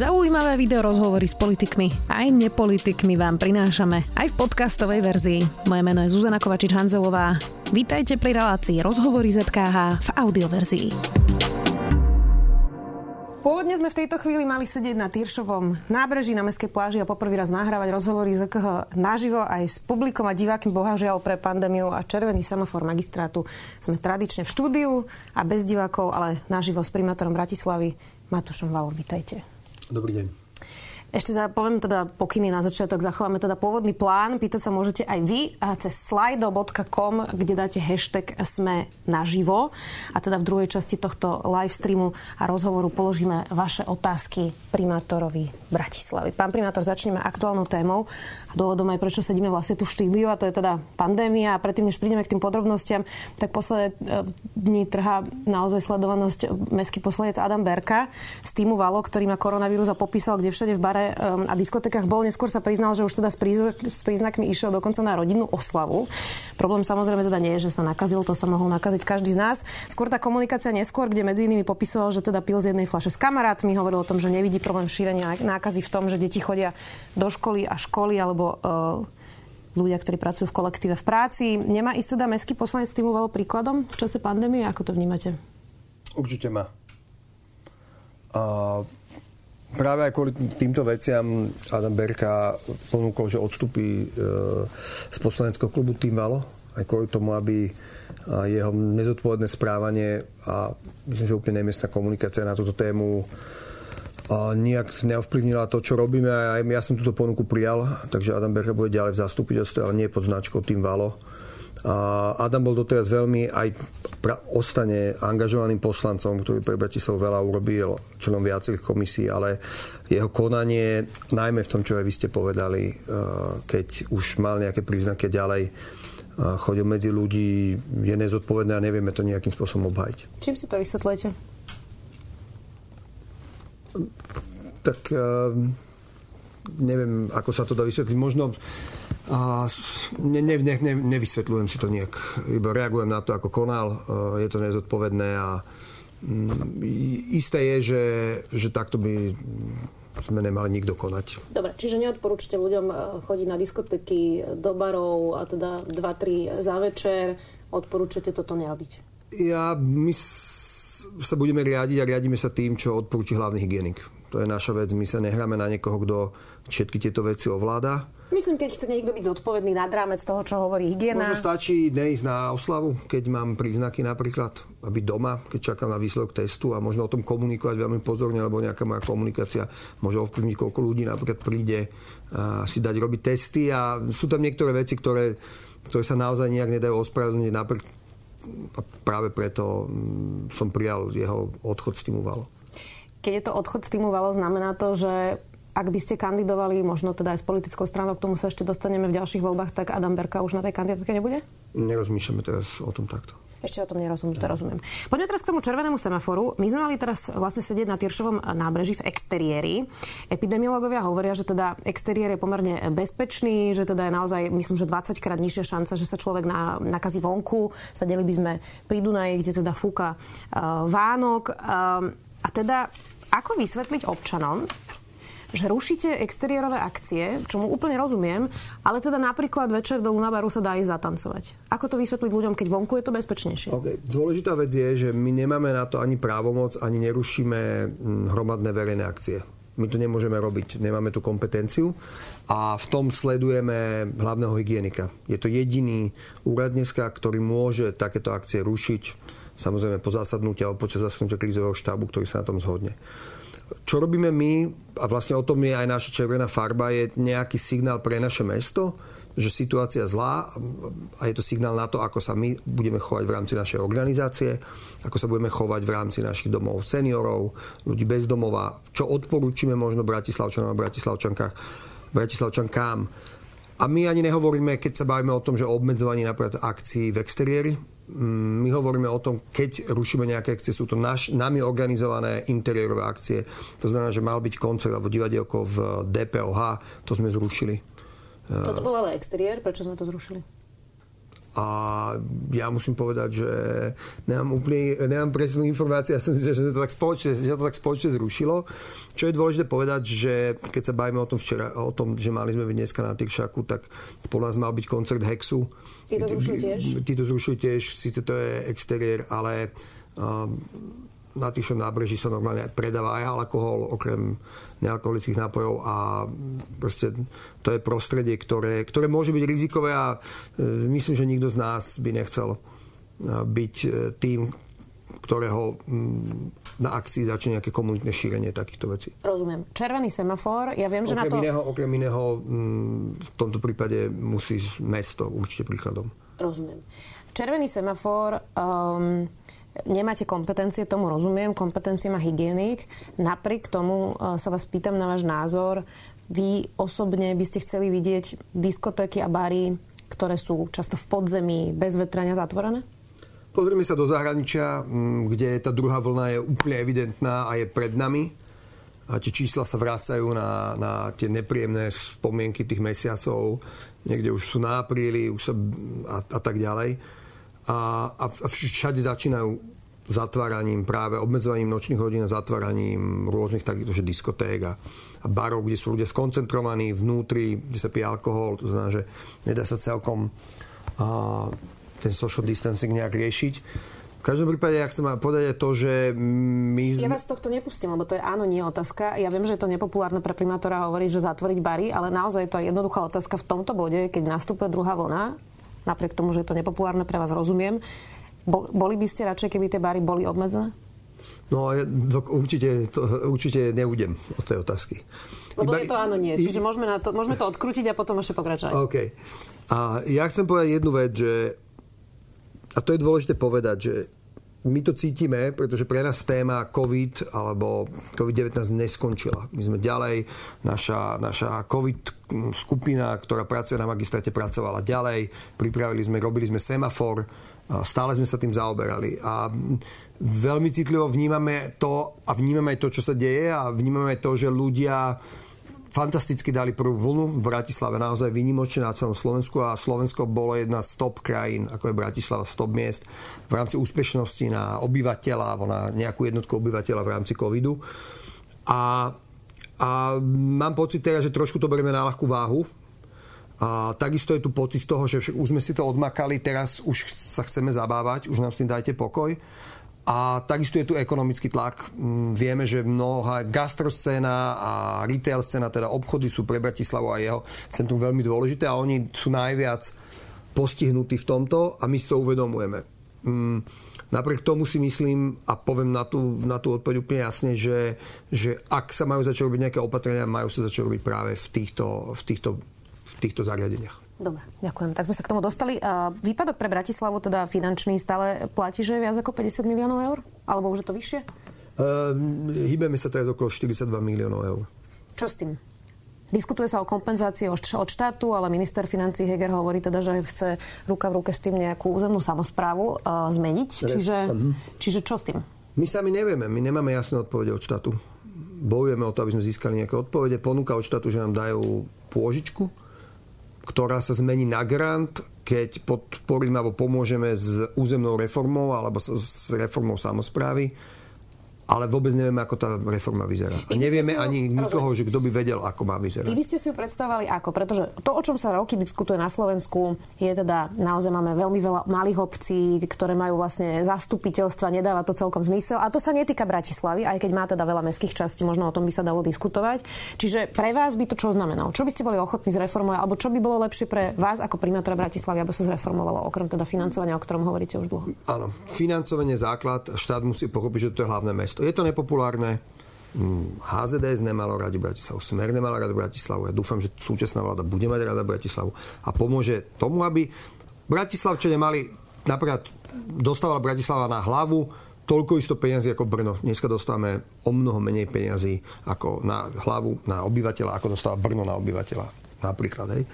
Zaujímavé video rozhovory s politikmi aj nepolitikmi vám prinášame aj v podcastovej verzii. Moje meno je Zuzana Kovačič-Hanzelová. Vítajte pri relácii Rozhovory ZKH v audioverzii. Pôvodne sme v tejto chvíli mali sedieť na Tyršovom nábreží na Mestskej pláži a poprvý raz nahrávať rozhovory z ZKH naživo aj s publikom a divákmi bohažiaľ pre pandémiu a červený semafor magistrátu. Sme tradične v štúdiu a bez divákov, ale naživo s primátorom Bratislavy Matúšom Valom. Vítajte. Dobrý deň. Ešte za, poviem teda pokyny na začiatok, zachováme teda pôvodný plán. Pýtať sa môžete aj vy a cez slido.com, kde dáte hashtag sme naživo. A teda v druhej časti tohto live streamu a rozhovoru položíme vaše otázky primátorovi Bratislavy. Pán primátor, začneme aktuálnou témou. Dôvodom aj prečo sedíme vlastne tu v štúdiu a to je teda pandémia. A predtým, než prídeme k tým podrobnostiam, tak posledné e, dní trhá naozaj sledovanosť mestský poslanec Adam Berka z týmu Valo, ktorý má koronavírus a popísal, kde všade v bare bare um, a diskotekách bol. Neskôr sa priznal, že už teda s, príznak, s príznakmi išiel dokonca na rodinnú oslavu. Problém samozrejme teda nie je, že sa nakazil, to sa mohol nakaziť každý z nás. Skôr tá komunikácia neskôr, kde medzi inými popisoval, že teda pil z jednej fľaše s kamarátmi, hovoril o tom, že nevidí problém šírenia nákazy v tom, že deti chodia do školy a školy alebo uh, ľudia, ktorí pracujú v kolektíve v práci. Nemá ísť teda mestský poslanec stimuloval príkladom v čase pandémie? Ako to vnímate? Určite má. A práve aj kvôli týmto veciam Adam Berka ponúkol, že odstúpi e, z poslaneckého klubu Tým Valo, aj kvôli tomu, aby jeho nezodpovedné správanie a myslím, že úplne nemiestná komunikácia na túto tému a nijak neovplyvnila to, čo robíme. Ja som túto ponuku prijal, takže Adam Berka bude ďalej v zastupiteľstve, ale nie pod značkou Tým Valo Adam bol doteraz veľmi aj pra, ostane angažovaným poslancom, ktorý pre Bratislavu veľa urobil, členom viacerých komisí, ale jeho konanie, najmä v tom, čo aj vy ste povedali, e, keď už mal nejaké príznaky ďalej, e, chodil medzi ľudí, je nezodpovedné a nevieme to nejakým spôsobom obhajiť. Čím si to vysvetlíte? Tak e, neviem, ako sa to dá vysvetliť. Možno a ne, ne, ne, ne, nevysvetľujem si to nejak. Iba reagujem na to, ako konal. Je to nezodpovedné a mm, isté je, že, že takto by sme nemali nikto konať. Dobre, čiže neodporúčate ľuďom e, chodiť na diskotéky, do barov a teda 2-3 za večer. Odporúčate toto nerobiť? Ja, my sa budeme riadiť a riadíme sa tým, čo odporúči hlavný hygienik. To je naša vec. My sa nehráme na niekoho, kto všetky tieto veci ovláda Myslím, keď chce niekto byť zodpovedný nad rámec toho, čo hovorí hygiena. Možno stačí neísť na oslavu, keď mám príznaky napríklad, aby doma, keď čakám na výsledok testu a možno o tom komunikovať veľmi pozorne, lebo nejaká moja komunikácia môže ovplyvniť, koľko ľudí napríklad príde si dať robiť testy a sú tam niektoré veci, ktoré, ktoré sa naozaj nejak nedajú ospravedlniť napríklad a práve preto mm, som prijal jeho odchod z týmu Valo. Keď je to odchod z týmu Valo, znamená to, že ak by ste kandidovali, možno teda aj s politickou stranou, k tomu sa ešte dostaneme v ďalších voľbách, tak Adam Berka už na tej kandidátke nebude? Nerozmýšľame teraz o tom takto. Ešte o tom nerozumiem, to rozumiem. Poďme teraz k tomu červenému semaforu. My sme mali teraz vlastne sedieť na Tieršovom nábreží v exteriéri. Epidemiológovia hovoria, že teda exteriér je pomerne bezpečný, že teda je naozaj, myslím, že 20 krát nižšia šanca, že sa človek na, nakazí vonku. Sadeli by sme pri Dunaji, kde teda fúka uh, Vánok. Uh, a teda, ako vysvetliť občanom, že rušíte exteriérové akcie, čo mu úplne rozumiem, ale teda napríklad večer do Lunabaru sa dá ísť zatancovať. Ako to vysvetliť ľuďom, keď vonku je to bezpečnejšie? Okay. Dôležitá vec je, že my nemáme na to ani právomoc, ani nerušíme hm, hromadné verejné akcie. My to nemôžeme robiť, nemáme tú kompetenciu a v tom sledujeme hlavného hygienika. Je to jediný úrad dneska, ktorý môže takéto akcie rušiť, samozrejme po zasadnutí alebo počas zasadnutia krízového štábu, ktorý sa na tom zhodne čo robíme my, a vlastne o tom je aj naša červená farba, je nejaký signál pre naše mesto, že situácia zlá a je to signál na to, ako sa my budeme chovať v rámci našej organizácie, ako sa budeme chovať v rámci našich domov seniorov, ľudí bez domova, čo odporúčime možno Bratislavčanom a Bratislavčankách, Bratislavčankám. A my ani nehovoríme, keď sa bavíme o tom, že obmedzovanie napríklad akcií v exteriéri, my hovoríme o tom, keď rušíme nejaké akcie, sú to naš, nami organizované interiérové akcie. To znamená, že mal byť koncert alebo divadielko v DPOH, to sme zrušili. Toto bol ale exteriér, prečo sme to zrušili? A ja musím povedať, že nemám úplne, nemám presnú informáciu, ja som myslel, že to tak spoločne, že to tak spoločne zrušilo. Čo je dôležité povedať, že keď sa bavíme o tom včera, o tom, že mali sme byť dneska na Tyršaku, tak po nás mal byť koncert Hexu. Tí to zrušili tiež? Tí to zrušili tiež, síce to je exteriér, ale um, na týšom nábreží sa normálne predáva aj alkohol, okrem nealkoholických nápojov a proste to je prostredie, ktoré, ktoré môže byť rizikové a e, myslím, že nikto z nás by nechcel e, byť e, tým, ktorého na akcii začne nejaké komunitné šírenie takýchto vecí. Rozumiem. Červený semafor, ja viem, že okrem na to... Iného, okrem iného v tomto prípade musí mesto určite príkladom. Rozumiem. Červený semafor um, nemáte kompetencie, tomu rozumiem, kompetencie má hygienik. Napriek tomu e, sa vás pýtam na váš názor. Vy osobne by ste chceli vidieť diskotéky a bary, ktoré sú často v podzemí, bez vetrania zatvorené? Pozrieme sa do zahraničia, kde tá druhá vlna je úplne evidentná a je pred nami. A tie čísla sa vracajú na, na tie nepríjemné spomienky tých mesiacov. Niekde už sú na apríli už sa, a, a tak ďalej a, a všade začínajú zatváraním práve obmedzovaním nočných hodín a zatváraním rôznych takýchto diskoték a, a barov, kde sú ľudia skoncentrovaní vnútri, kde sa pije alkohol, to znamená, že nedá sa celkom a, ten social distancing nejak riešiť. V každom prípade, ja chcem povedať to, že my sme... Ja vás tohto nepustím, lebo to je áno, nie otázka. Ja viem, že je to nepopulárne pre primátora hovoriť, že zatvoriť bary, ale naozaj je to jednoduchá otázka v tomto bode, keď nastúpe druhá vlna napriek tomu, že je to nepopulárne pre vás, rozumiem. Boli by ste radšej, keby tie bary boli obmedzené? No, ja to, určite, to, určite neudem od tej otázky. Lebo Iba, je to áno, nie. Čiže môžeme, na to, môžeme to odkrútiť a potom ešte pokračovať. OK. A ja chcem povedať jednu vec, že a to je dôležité povedať, že my to cítime, pretože pre nás téma COVID alebo COVID-19 neskončila. My sme ďalej, naša, naša COVID skupina, ktorá pracuje na magistráte, pracovala ďalej, pripravili sme, robili sme semafor, stále sme sa tým zaoberali. A veľmi citlivo vnímame to a vnímame aj to, čo sa deje a vnímame aj to, že ľudia fantasticky dali prvú vlnu v Bratislave, naozaj vynimočne na celom Slovensku a Slovensko bolo jedna z top krajín, ako je Bratislava, top miest v rámci úspešnosti na obyvateľa alebo na nejakú jednotku obyvateľa v rámci covidu. A, a mám pocit teraz, že trošku to berieme na ľahkú váhu, a takisto je tu pocit toho, že už sme si to odmakali, teraz už sa chceme zabávať, už nám s tým dajte pokoj. A takisto je tu ekonomický tlak. Mm, vieme, že mnoha gastroscéna a retail scéna, teda obchody sú pre Bratislavu a jeho centrum veľmi dôležité a oni sú najviac postihnutí v tomto a my si to uvedomujeme. Mm, napriek tomu si myslím, a poviem na tú, na tú odpoveď úplne jasne, že, že ak sa majú začať robiť nejaké opatrenia, majú sa začať robiť práve v týchto, v týchto, v týchto zariadeniach. Dobre, ďakujem. Tak sme sa k tomu dostali. Výpadok pre Bratislavu, teda finančný, stále platí, že je viac ako 50 miliónov eur? Alebo už je to vyššie? Uh, hýbeme sa teraz okolo 42 miliónov eur. Čo s tým? Diskutuje sa o kompenzácii od štátu, ale minister financí Heger hovorí teda, že chce ruka v ruke s tým nejakú územnú samozprávu uh, zmeniť. Čiže, uh-huh. čiže čo s tým? My sami nevieme. My nemáme jasné odpovede od štátu. Bojujeme o to, aby sme získali nejaké odpovede. Ponúka od štátu, že nám dajú pôžičku ktorá sa zmení na grant, keď podporíme alebo pomôžeme s územnou reformou alebo s reformou samozprávy ale vôbec nevieme, ako tá reforma vyzerá. A nevieme ju, ani nikoho, že kto by vedel, ako má vyzerať. Vy by ste si ju predstavovali ako? Pretože to, o čom sa roky diskutuje na Slovensku, je teda, naozaj máme veľmi veľa malých obcí, ktoré majú vlastne zastupiteľstva, nedáva to celkom zmysel. A to sa netýka Bratislavy, aj keď má teda veľa mestských častí, možno o tom by sa dalo diskutovať. Čiže pre vás by to čo znamenalo? Čo by ste boli ochotní zreformovať? Alebo čo by bolo lepšie pre vás ako primátora Bratislavy, aby sa zreformovalo, okrem teda financovania, o ktorom hovoríte už dlho? Áno, financovanie základ, štát musí pochopiť, že to je hlavné mesto. Je to nepopulárne. HZDS mm, nemalo radi Bratislavu, Smer nemala radi Bratislavu. Ja dúfam, že súčasná vláda bude mať rada Bratislavu a pomôže tomu, aby Bratislavčania mali, napríklad dostávala Bratislava na hlavu toľko isto peniazy ako Brno. Dneska dostávame o mnoho menej peniazy ako na hlavu, na obyvateľa, ako dostáva Brno na obyvateľa. Napríklad. Hej.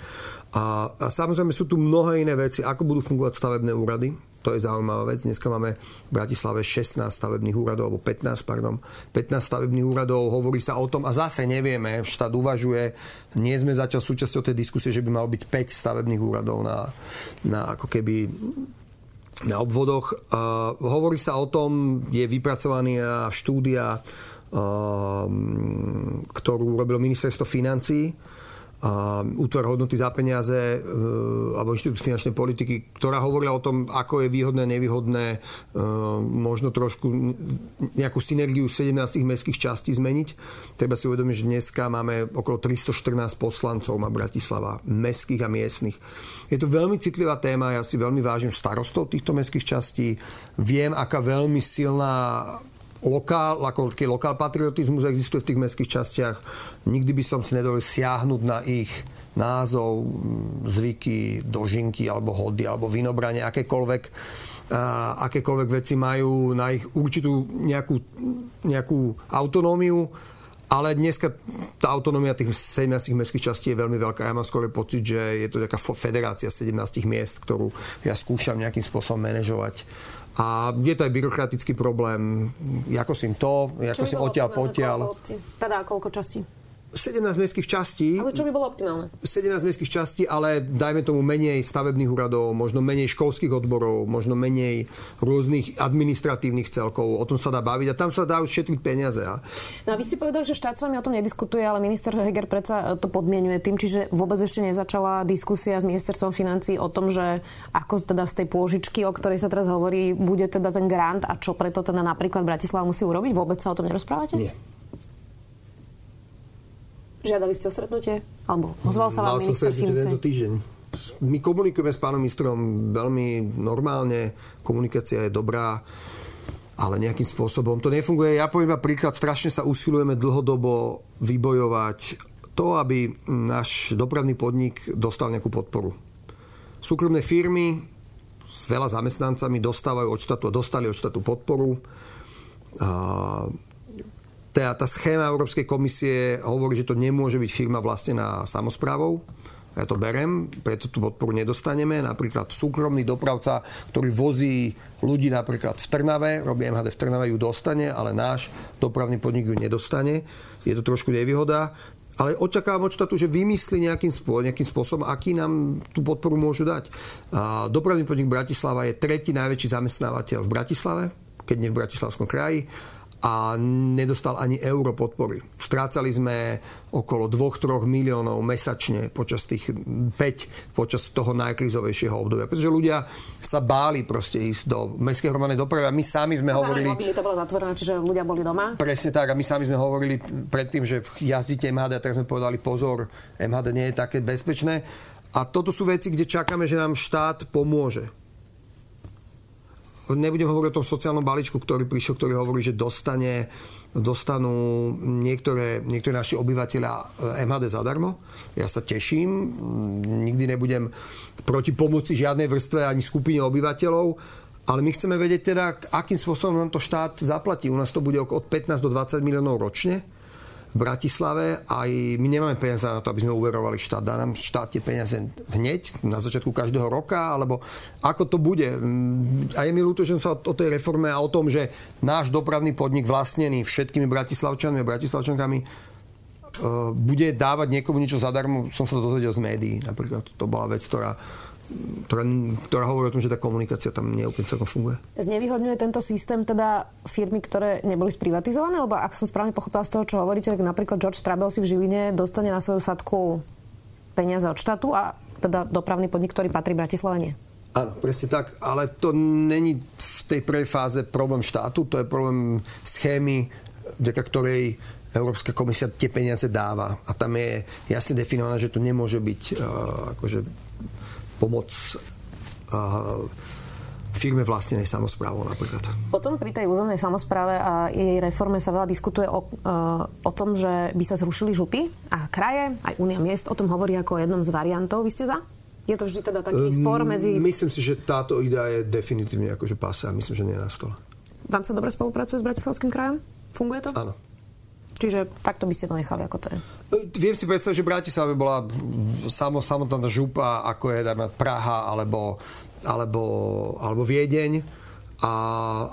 A, a samozrejme sú tu mnohé iné veci, ako budú fungovať stavebné úrady. To je zaujímavá vec. Dneska máme v Bratislave 16 stavebných úradov, alebo 15, pardon, 15 stavebných úradov, hovorí sa o tom a zase nevieme, štát uvažuje, nie sme zatiaľ súčasťou tej diskusie, že by malo byť 5 stavebných úradov na, na ako keby na obvodoch. Uh, hovorí sa o tom, je vypracovaný štúdia, uh, ktorú robilo ministerstvo financí a útvar hodnoty za peniaze e, alebo inštitút finančnej politiky, ktorá hovorila o tom, ako je výhodné, nevýhodné e, možno trošku nejakú synergiu 17 mestských častí zmeniť. Treba si uvedomiť, že dneska máme okolo 314 poslancov má Bratislava, mestských a miestnych. Je to veľmi citlivá téma, ja si veľmi vážim starostov týchto mestských častí. Viem, aká veľmi silná lokál, ako lokál patriotizmus existuje v tých mestských častiach. Nikdy by som si nedovolil siahnuť na ich názov, zvyky, dožinky, alebo hody, alebo vinobranie, akékoľvek akékoľvek veci majú na ich určitú nejakú, nejakú autonómiu, ale dneska tá autonómia tých 17 mestských častí je veľmi veľká. Ja mám skôr pocit, že je to taká federácia 17 miest, ktorú ja skúšam nejakým spôsobom manažovať a je to aj byrokratický problém. Ako si to, ako si odtiaľ potiaľ. Teda koľko častí? 17 mestských častí. Ale čo by bolo optimálne? 17 mestských častí, ale dajme tomu menej stavebných úradov, možno menej školských odborov, možno menej rôznych administratívnych celkov. O tom sa dá baviť a tam sa dá už šetriť peniaze. A... No a vy ste povedali, že štát s vami o tom nediskutuje, ale minister Heger predsa to podmienuje tým, čiže vôbec ešte nezačala diskusia s ministerstvom financí o tom, že ako teda z tej pôžičky, o ktorej sa teraz hovorí, bude teda ten grant a čo preto teda napríklad Bratislava musí urobiť? Vôbec sa o tom nerozprávate? Nie. Žiadali ste o stretnutie? Alebo ozval sa vám Mal minister som tento týždeň. My komunikujeme s pánom ministrom veľmi normálne, komunikácia je dobrá, ale nejakým spôsobom to nefunguje. Ja poviem iba príklad, strašne sa usilujeme dlhodobo vybojovať to, aby náš dopravný podnik dostal nejakú podporu. Súkromné firmy s veľa zamestnancami dostávajú od štátu a dostali od štátu podporu. A tá, tá schéma Európskej komisie hovorí, že to nemôže byť firma vlastnená samozprávou. Ja to berem, preto tú podporu nedostaneme. Napríklad súkromný dopravca, ktorý vozí ľudí napríklad v Trnave, robí MHD v Trnave, ju dostane, ale náš dopravný podnik ju nedostane. Je to trošku nevýhoda. Ale očakávam od štátu, že vymyslí nejakým, spôsobom, nejakým spôsobom, aký nám tú podporu môžu dať. Dopravný podnik Bratislava je tretí najväčší zamestnávateľ v Bratislave, keď nie v Bratislavskom kraji a nedostal ani euro podpory. Strácali sme okolo 2-3 miliónov mesačne počas tých 5, počas toho najkrizovejšieho obdobia. Pretože ľudia sa báli proste ísť do mestskej hromadnej dopravy a my sami sme hovorili... to bolo zatvorené, čiže ľudia boli doma? Presne tak a my sami sme hovorili predtým, že jazdíte MHD a tak sme povedali pozor, MHD nie je také bezpečné. A toto sú veci, kde čakáme, že nám štát pomôže nebudem hovoriť o tom sociálnom balíčku, ktorý prišiel, ktorý hovorí, že dostane, dostanú niektoré, niektoré naši obyvateľia eh, MHD zadarmo. Ja sa teším, nikdy nebudem proti pomoci žiadnej vrstve ani skupine obyvateľov, ale my chceme vedieť teda, akým spôsobom nám to štát zaplatí. U nás to bude od 15 do 20 miliónov ročne v Bratislave. Aj my nemáme peniaze na to, aby sme uverovali štát. Dá nám štát tie peniaze hneď, na začiatku každého roka, alebo ako to bude. A je mi ľúto, že sa o tej reforme a o tom, že náš dopravný podnik vlastnený všetkými bratislavčanmi a bratislavčankami e, bude dávať niekomu niečo zadarmo, som sa to dozvedel z médií. Napríklad to bola vec, ktorá ktorá, ktorá hovorí o tom, že tá komunikácia tam neúplne celkom funguje. Znevýhodňuje tento systém teda firmy, ktoré neboli sprivatizované? Lebo ak som správne pochopila z toho, čo hovoríte, tak napríklad George Strabel si v Žiline dostane na svoju sadku peniaze od štátu a teda dopravný podnik, ktorý patrí Bratislave nie. Áno, presne tak, ale to není v tej prvej fáze problém štátu, to je problém schémy, vďaka ktorej Európska komisia tie peniaze dáva. A tam je jasne definované, že to nemôže byť uh, akože pomoc firme vlastnenej samozprávou napríklad. Potom pri tej územnej samozpráve a jej reforme sa veľa diskutuje o, o tom, že by sa zrušili župy a kraje, aj Únia miest o tom hovorí ako o jednom z variantov. Vy ste za? Je to vždy teda taký spor medzi... Myslím si, že táto idea je definitívne akože pasa a myslím, že nie je na stole. Vám sa dobre spolupracuje s Bratislavským krajom? Funguje to? Áno. Čiže takto by ste to nechali, ako to je. Viem si predstaviť, že Bratislava bola samo, samotná župa, ako je dajme, Praha alebo alebo, alebo Viedeň, a,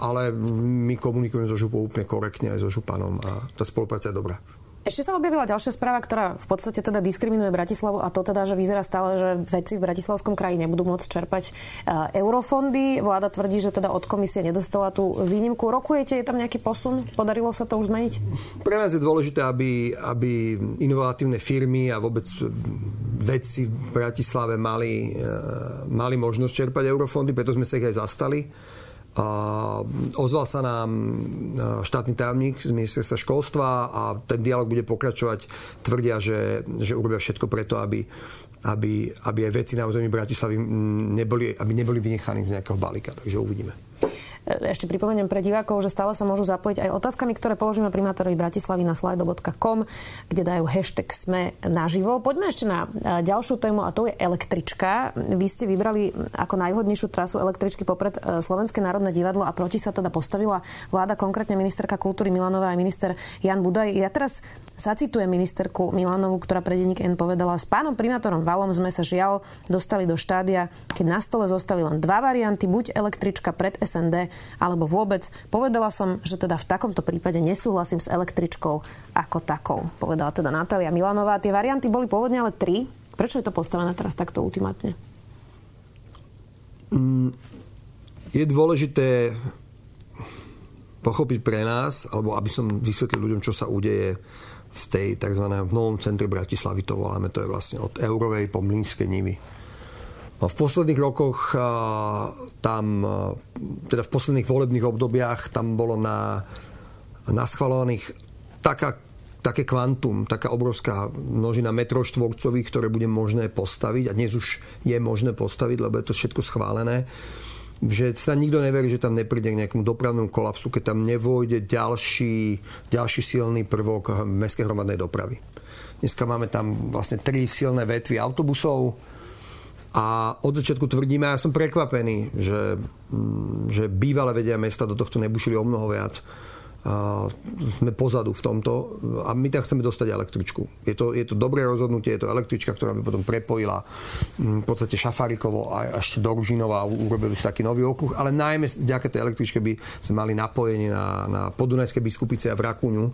ale my komunikujeme so župou úplne korektne aj so županom a tá spolupráca je dobrá. Ešte sa objavila ďalšia správa, ktorá v podstate teda diskriminuje Bratislavu a to teda, že vyzerá stále, že veci v Bratislavskom kraji nebudú môcť čerpať uh, eurofondy. Vláda tvrdí, že teda od komisie nedostala tú výnimku. Rokujete, je tam nejaký posun? Podarilo sa to už zmeniť? Pre nás je dôležité, aby, aby inovatívne firmy a vôbec vedci v Bratislave mali, uh, mali možnosť čerpať eurofondy, preto sme sa ich aj zastali a ozval sa nám e, štátny tajomník z ministerstva školstva a ten dialog bude pokračovať. Tvrdia, že, že urobia všetko preto, aby, aby, aby aj veci na území Bratislavy neboli, aby neboli vynechaní z nejakého balíka. Takže uvidíme. Ešte pripomeniem pre divákov, že stále sa môžu zapojiť aj otázkami, ktoré položíme primátorovi Bratislavy na slido.com, kde dajú hashtag sme naživo. Poďme ešte na e, ďalšiu tému a to je električka. Vy ste vybrali ako najvhodnejšiu trasu električky popred e, Slovenské národné divadlo a proti sa teda postavila vláda, konkrétne ministerka kultúry Milanová a minister Jan Budaj. Ja teraz zacitujem ministerku Milanovú, ktorá pre denník N povedala, s pánom primátorom Valom sme sa žiaľ dostali do štádia, keď na stole zostali len dva varianty, buď električka pred SND alebo vôbec. Povedala som, že teda v takomto prípade nesúhlasím s električkou ako takou. Povedala teda Natália Milanová. Tie varianty boli pôvodne ale tri. Prečo je to postavené teraz takto ultimátne? Mm, je dôležité pochopiť pre nás, alebo aby som vysvetlil ľuďom, čo sa udeje v tej tzv. v novom centre Bratislavy, to voláme, to je vlastne od Eurovej po Mlínske Nivy. V posledných rokoch tam, teda v posledných volebných obdobiach tam bolo na, na schvalovaných taká, také kvantum, taká obrovská množina metrov ktoré bude možné postaviť. A dnes už je možné postaviť, lebo je to všetko schválené. Že sa nikto neverí, že tam nepríde k nejakému dopravnému kolapsu, keď tam nevojde ďalší, ďalší silný prvok mestskej hromadnej dopravy. Dneska máme tam vlastne tri silné vetvy autobusov, a od začiatku tvrdíme, a ja som prekvapený, že, mm, že bývalé vedia mesta do tohto nebušili o mnoho viac. A sme pozadu v tomto a my tam chceme dostať električku. Je to, je to dobré rozhodnutie, je to električka, ktorá by potom prepojila mm, v podstate Šafárikovo a ešte do Ružinova a urobili si taký nový okruh, ale najmä vďaka tej električke by sme mali napojenie na, na Podunajské biskupice a v Rakúňu.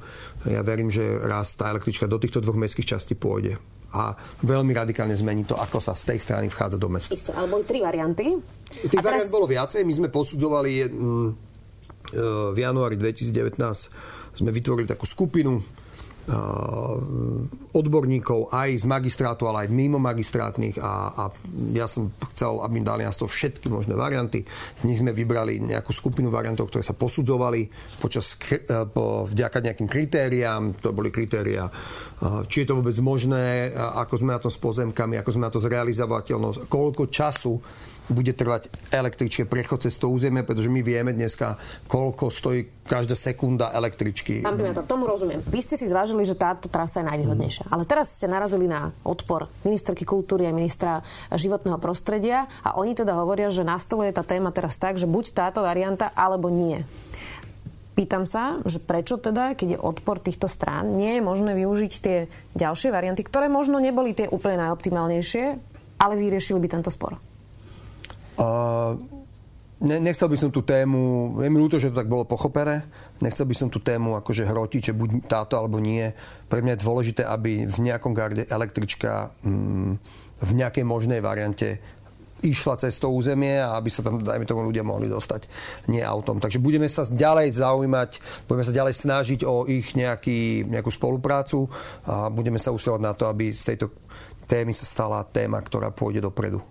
Ja verím, že raz tá električka do týchto dvoch mestských častí pôjde a veľmi radikálne zmení to, ako sa z tej strany vchádza do mesta. Isté, ale boli tri varianty. Tých teraz... variant bolo viacej. My sme posudzovali mm, e, v januári 2019 sme vytvorili takú skupinu odborníkov aj z magistrátu, ale aj mimo magistrátnych a, a ja som chcel, aby im dali na to všetky možné varianty. Z nich sme vybrali nejakú skupinu variantov, ktoré sa posudzovali počas, e, po, vďaka nejakým kritériám. To boli kritéria, či je to vôbec možné, ako sme na tom s pozemkami, ako sme na to zrealizovateľnosť, koľko času bude trvať električke prechod cez to územie, pretože my vieme dneska, koľko stojí každá sekunda električky. Pán Pimentor, tomu rozumiem. Vy ste si zvážili, že táto trasa je najvýhodnejšia. Ale teraz ste narazili na odpor ministerky kultúry a ministra životného prostredia a oni teda hovoria, že na stole je tá téma teraz tak, že buď táto varianta, alebo nie. Pýtam sa, že prečo teda, keď je odpor týchto strán, nie je možné využiť tie ďalšie varianty, ktoré možno neboli tie úplne najoptimálnejšie, ale vyriešili by tento spor. Ne, nechcel by som tú tému, je mi ľúto, že to tak bolo pochopené, nechcel by som tú tému akože hrotiť, že buď táto alebo nie. Pre mňa je dôležité, aby v nejakom garde električka mm, v nejakej možnej variante išla cez to územie a aby sa tam, dajme tomu, ľudia mohli dostať nie autom. Takže budeme sa ďalej zaujímať, budeme sa ďalej snažiť o ich nejaký, nejakú spoluprácu a budeme sa usilovať na to, aby z tejto témy sa stala téma, ktorá pôjde dopredu.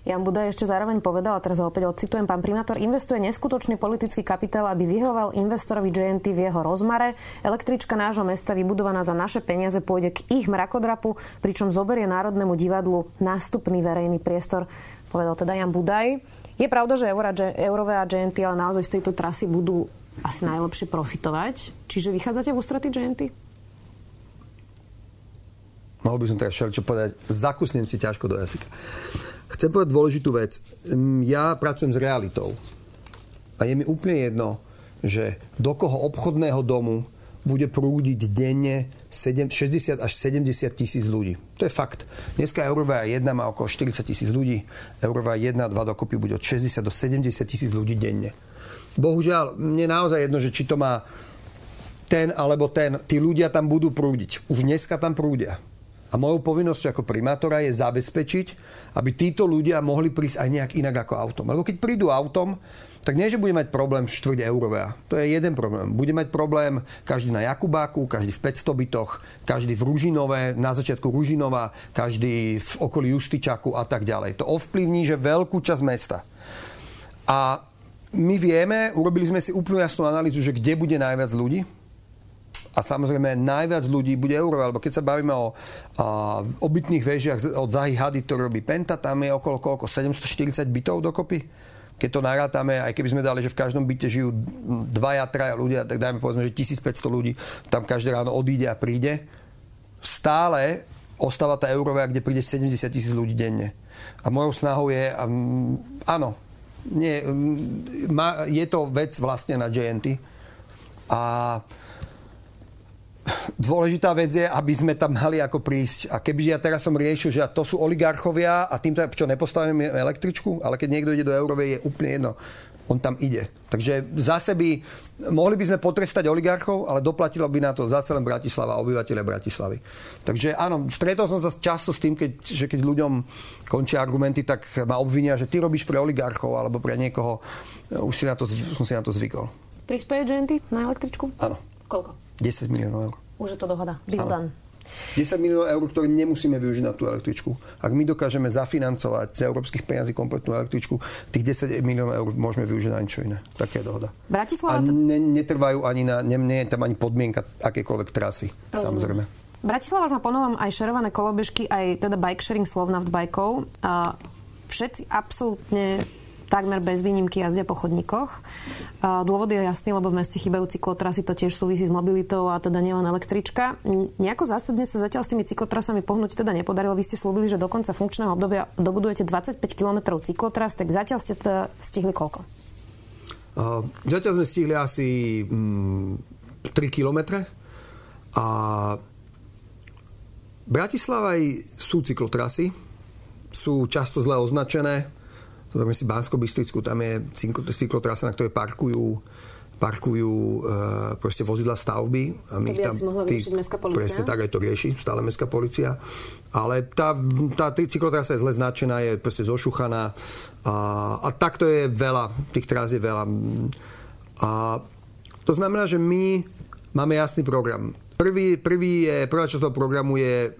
Jan Budaj ešte zároveň povedal, a teraz ho opäť odcitujem, pán primátor investuje neskutočný politický kapitál, aby vyhoval investorovi JNT v jeho rozmare. Električka nášho mesta vybudovaná za naše peniaze pôjde k ich mrakodrapu, pričom zoberie Národnému divadlu nástupný verejný priestor, povedal teda Jan Budaj. Je pravda, že Eurové a JNT ale naozaj z tejto trasy budú asi najlepšie profitovať. Čiže vychádzate v ústrety JNT? Mohol by som teraz čo povedať. Zakusnem si ťažko do jazyka. Chcem povedať dôležitú vec. Mm, ja pracujem s realitou. A je mi úplne jedno, že do koho obchodného domu bude prúdiť denne 60 až 70 tisíc ľudí. To je fakt. Dneska Eurová 1 má okolo 40 tisíc ľudí, Eurová 1 2 dokopy bude od 60 do 70 tisíc ľudí denne. Bohužiaľ, mne naozaj jedno, že či to má ten alebo ten, tí ľudia tam budú prúdiť. Už dneska tam prúdia. A mojou povinnosťou ako primátora je zabezpečiť, aby títo ľudia mohli prísť aj nejak inak ako autom. Lebo keď prídu autom, tak nie, že bude mať problém štvrť eurová. To je jeden problém. Bude mať problém každý na Jakubáku, každý v 500 bytoch, každý v Ružinové, na začiatku Ružinova, každý v okolí Justičaku a tak ďalej. To ovplyvní, že veľkú časť mesta. A my vieme, urobili sme si úplnú jasnú analýzu, že kde bude najviac ľudí, a samozrejme najviac ľudí bude Eurova, lebo keď sa bavíme o a, obytných väžiach od Zahy Hady, ktorý robí Penta, tam je okolo koľko? 740 bytov dokopy? keď to narátame, aj keby sme dali, že v každom byte žijú dvaja, traja ľudia, tak dajme povedzme, že 1500 ľudí tam každé ráno odíde a príde, stále ostáva tá Eurovia, kde príde 70 tisíc ľudí denne. A mojou snahou je, um, áno, nie, ma, je to vec vlastne na JNT. A dôležitá vec je, aby sme tam mali ako prísť. A keby ja teraz som riešil, že to sú oligarchovia a týmto čo nepostavíme električku, ale keď niekto ide do Eurovej, je úplne jedno. On tam ide. Takže zase by, mohli by sme potrestať oligarchov, ale doplatilo by na to zase len Bratislava a obyvateľe Bratislavy. Takže áno, stretol som sa často s tým, keď, že keď ľuďom končia argumenty, tak ma obvinia, že ty robíš pre oligarchov alebo pre niekoho. Už si na to, som si na to zvykol. Prispieje Genty na električku? Áno. Koľko? 10 miliónov eur. Už je to dohoda. Deal 10 miliónov eur, ktoré nemusíme využiť na tú električku. Ak my dokážeme zafinancovať z európskych peniazí kompletnú električku, tých 10 miliónov eur môžeme využiť na niečo iné. Také je dohoda. Bratislava... A ne, netrvajú ani na, ne, nie je tam ani podmienka akékoľvek trasy, Rozumiem. samozrejme. Bratislava už má ponovom aj šerované kolobežky, aj teda bike sharing Slovnaft bajkov. A všetci absolútne takmer bez výnimky jazdia po chodníkoch. Dôvod je jasný, lebo v meste chýbajú cyklotrasy, to tiež súvisí s mobilitou a teda nielen električka. Nejako zásadne sa zatiaľ s tými cyklotrasami pohnúť teda nepodarilo. Vy ste slúbili, že do konca funkčného obdobia dobudujete 25 km cyklotras, tak zatiaľ ste teda stihli koľko? Uh, zatiaľ sme stihli asi mm, 3 km a Bratislava sú cyklotrasy, sú často zle označené, Zoberme si bansko bystricku tam je cyklotrasa, na ktorej parkujú parkujú e, proste vozidla stavby. A my to by tam, asi mohla tý, mestská policia? Presne tak, aj to rieši stále mestská policia. Ale tá, tá cyklotrasa je zle značená, je proste zošuchaná. A, a takto je veľa, tých trás je veľa. A to znamená, že my máme jasný program. Prvý, prvý je, prvá časť toho programu je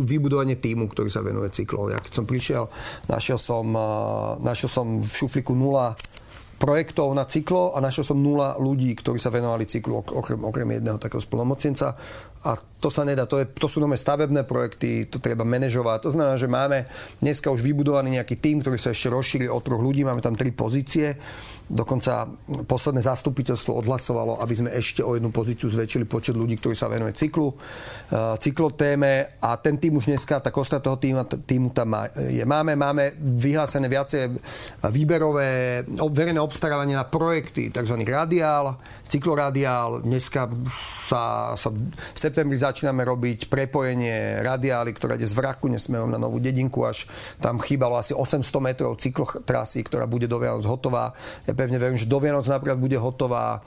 vybudovanie týmu, ktorý sa venuje cyklov. Ja keď som prišiel, našiel som, našiel som v šufliku nula projektov na cyklo a našiel som nula ľudí, ktorí sa venovali cyklu, okrem, okrem jedného takého splnomocnenca. A to sa nedá, to, je, to sú nové stavebné projekty, to treba manažovať. To znamená, že máme dneska už vybudovaný nejaký tým, ktorý sa ešte rozšíri o troch ľudí, máme tam tri pozície Dokonca posledné zastupiteľstvo odhlasovalo, aby sme ešte o jednu pozíciu zväčšili počet ľudí, ktorí sa venuje cyklu, eh, cyklotéme a ten tým už dneska, tá kosta toho týmu, týmu tam je. Máme, máme vyhlásené viacej výberové verejné obstarávanie na projekty, tzv. radiál, cykloradiál. Dneska sa, sa v septembri začíname robiť prepojenie radiály, ktorá ide z Vraku nesmerom na Novú dedinku, až tam chýbalo asi 800 metrov cyklotrasy, ktorá bude do Vianoc hotová. Ja pevne verím, že do Vianoc napríklad bude hotová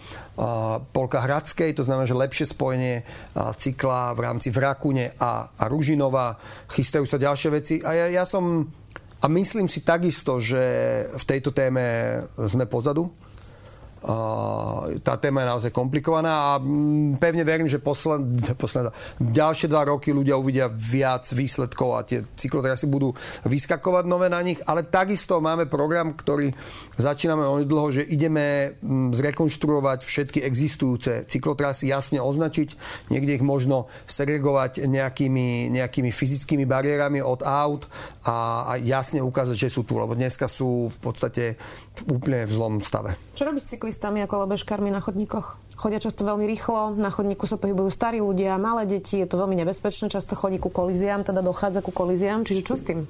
polka Hradskej, to znamená, že lepšie spojenie cykla v rámci Vrakune a, a Ružinova. Chystajú sa ďalšie veci a ja, ja som a myslím si takisto, že v tejto téme sme pozadu tá téma je naozaj komplikovaná a mm, pevne verím, že posled, posled, ďalšie dva roky ľudia uvidia viac výsledkov a tie cyklotrasy budú vyskakovať nové na nich, ale takisto máme program, ktorý začíname onedlho, že ideme mm, zrekonštruovať všetky existujúce cyklotrasy, jasne označiť, niekde ich možno segregovať nejakými, nejakými fyzickými bariérami od aut a, a jasne ukázať, že sú tu, lebo dneska sú v podstate úplne v zlom stave. Čo robiť s cyklistami a kolobežkármi na chodníkoch? Chodia často veľmi rýchlo, na chodníku sa pohybujú starí ľudia, malé deti, je to veľmi nebezpečné, často chodí ku kolíziám, teda dochádza ku kolíziám, čiže čo s tým?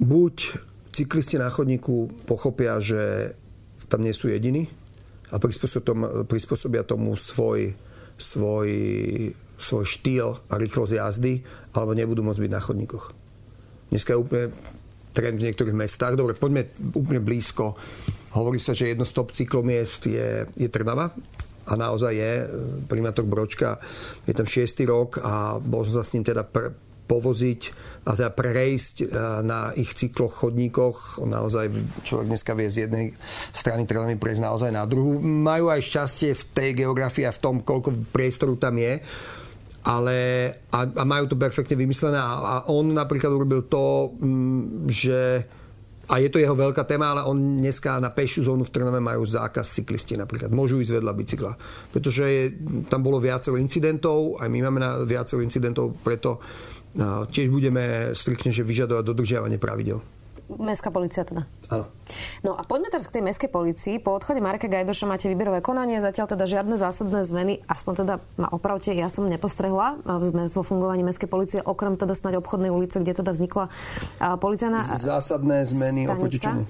Buď cyklisti na chodníku pochopia, že tam nie sú jediní, a prispôsobia tomu, svoj, svoj, svoj štýl a rýchlosť jazdy, alebo nebudú môcť byť na chodníkoch. Dneska je úplne trend v niektorých mestách. Dobre, poďme úplne blízko. Hovorí sa, že jedno z top cyklomiest je, je Trnava a naozaj je. Primátor Bročka je tam šiestý rok a bol som sa s ním teda pr- povoziť a teda prejsť e, na ich cykloch, chodníkoch. Naozaj človek dneska vie z jednej strany Trnavy prejsť naozaj na druhú. Majú aj šťastie v tej geografii a v tom, koľko priestoru tam je ale a, a majú to perfektne vymyslené a, a on napríklad urobil to, že a je to jeho veľká téma, ale on dneska na pešiu zónu v Trnave majú zákaz cyklisti napríklad. Môžu ísť vedľa bicykla. Pretože je, tam bolo viacero incidentov, aj my máme na viacero incidentov, preto tiež budeme striktne že vyžadovať dodržiavanie pravidel. Mestská policia teda. Áno. No a poďme teraz k tej mestskej policii. Po odchode Mareka Gajdoša máte výberové konanie, zatiaľ teda žiadne zásadné zmeny, aspoň teda ma opravte, ja som nepostrehla vo fungovaní mestskej policie, okrem teda snáď obchodnej ulice, kde teda vznikla policajná Zásadné zmeny oproti čomu?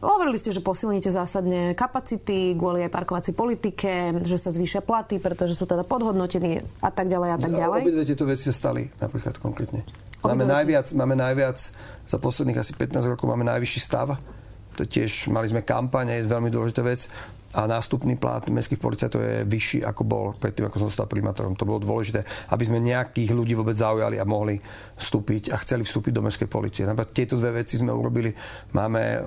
Hovorili ste, že posilníte zásadne kapacity kvôli aj parkovacej politike, že sa zvýšia platy, pretože sú teda podhodnotení a tak ďalej a tak ďalej. Obidve tieto veci sa stali napríklad konkrétne. Máme najviac, máme najviac za posledných asi 15 rokov máme najvyšší stav. To tiež mali sme kampane, je veľmi dôležitá vec a nástupný plat mestských policajtov je vyšší ako bol predtým, ako som stal primátorom. To bolo dôležité, aby sme nejakých ľudí vôbec zaujali a mohli vstúpiť a chceli vstúpiť do mestskej policie. Napríklad tieto dve veci sme urobili. Máme...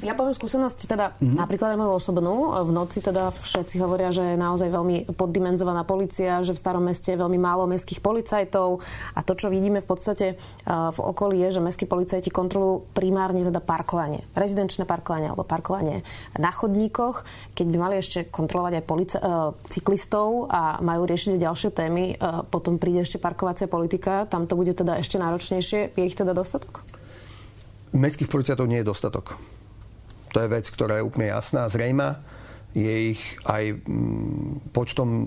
Ja poviem skúsenosť teda mm-hmm. napríklad aj moju osobnú. V noci teda všetci hovoria, že je naozaj veľmi poddimenzovaná policia, že v starom meste je veľmi málo mestských policajtov a to, čo vidíme v podstate eh, v okolí je, že mestskí policajti kontrolujú primárne teda parkovanie. Rezidenčné parkovanie alebo parkovanie na chodníkoch keď by mali ešte kontrolovať aj police, uh, cyklistov a majú riešiť ďalšie témy, uh, potom príde ešte parkovacia politika, tam to bude teda ešte náročnejšie. Je ich teda dostatok? Mestských policajtov nie je dostatok. To je vec, ktorá je úplne jasná, zrejma. Je ich aj mm, počtom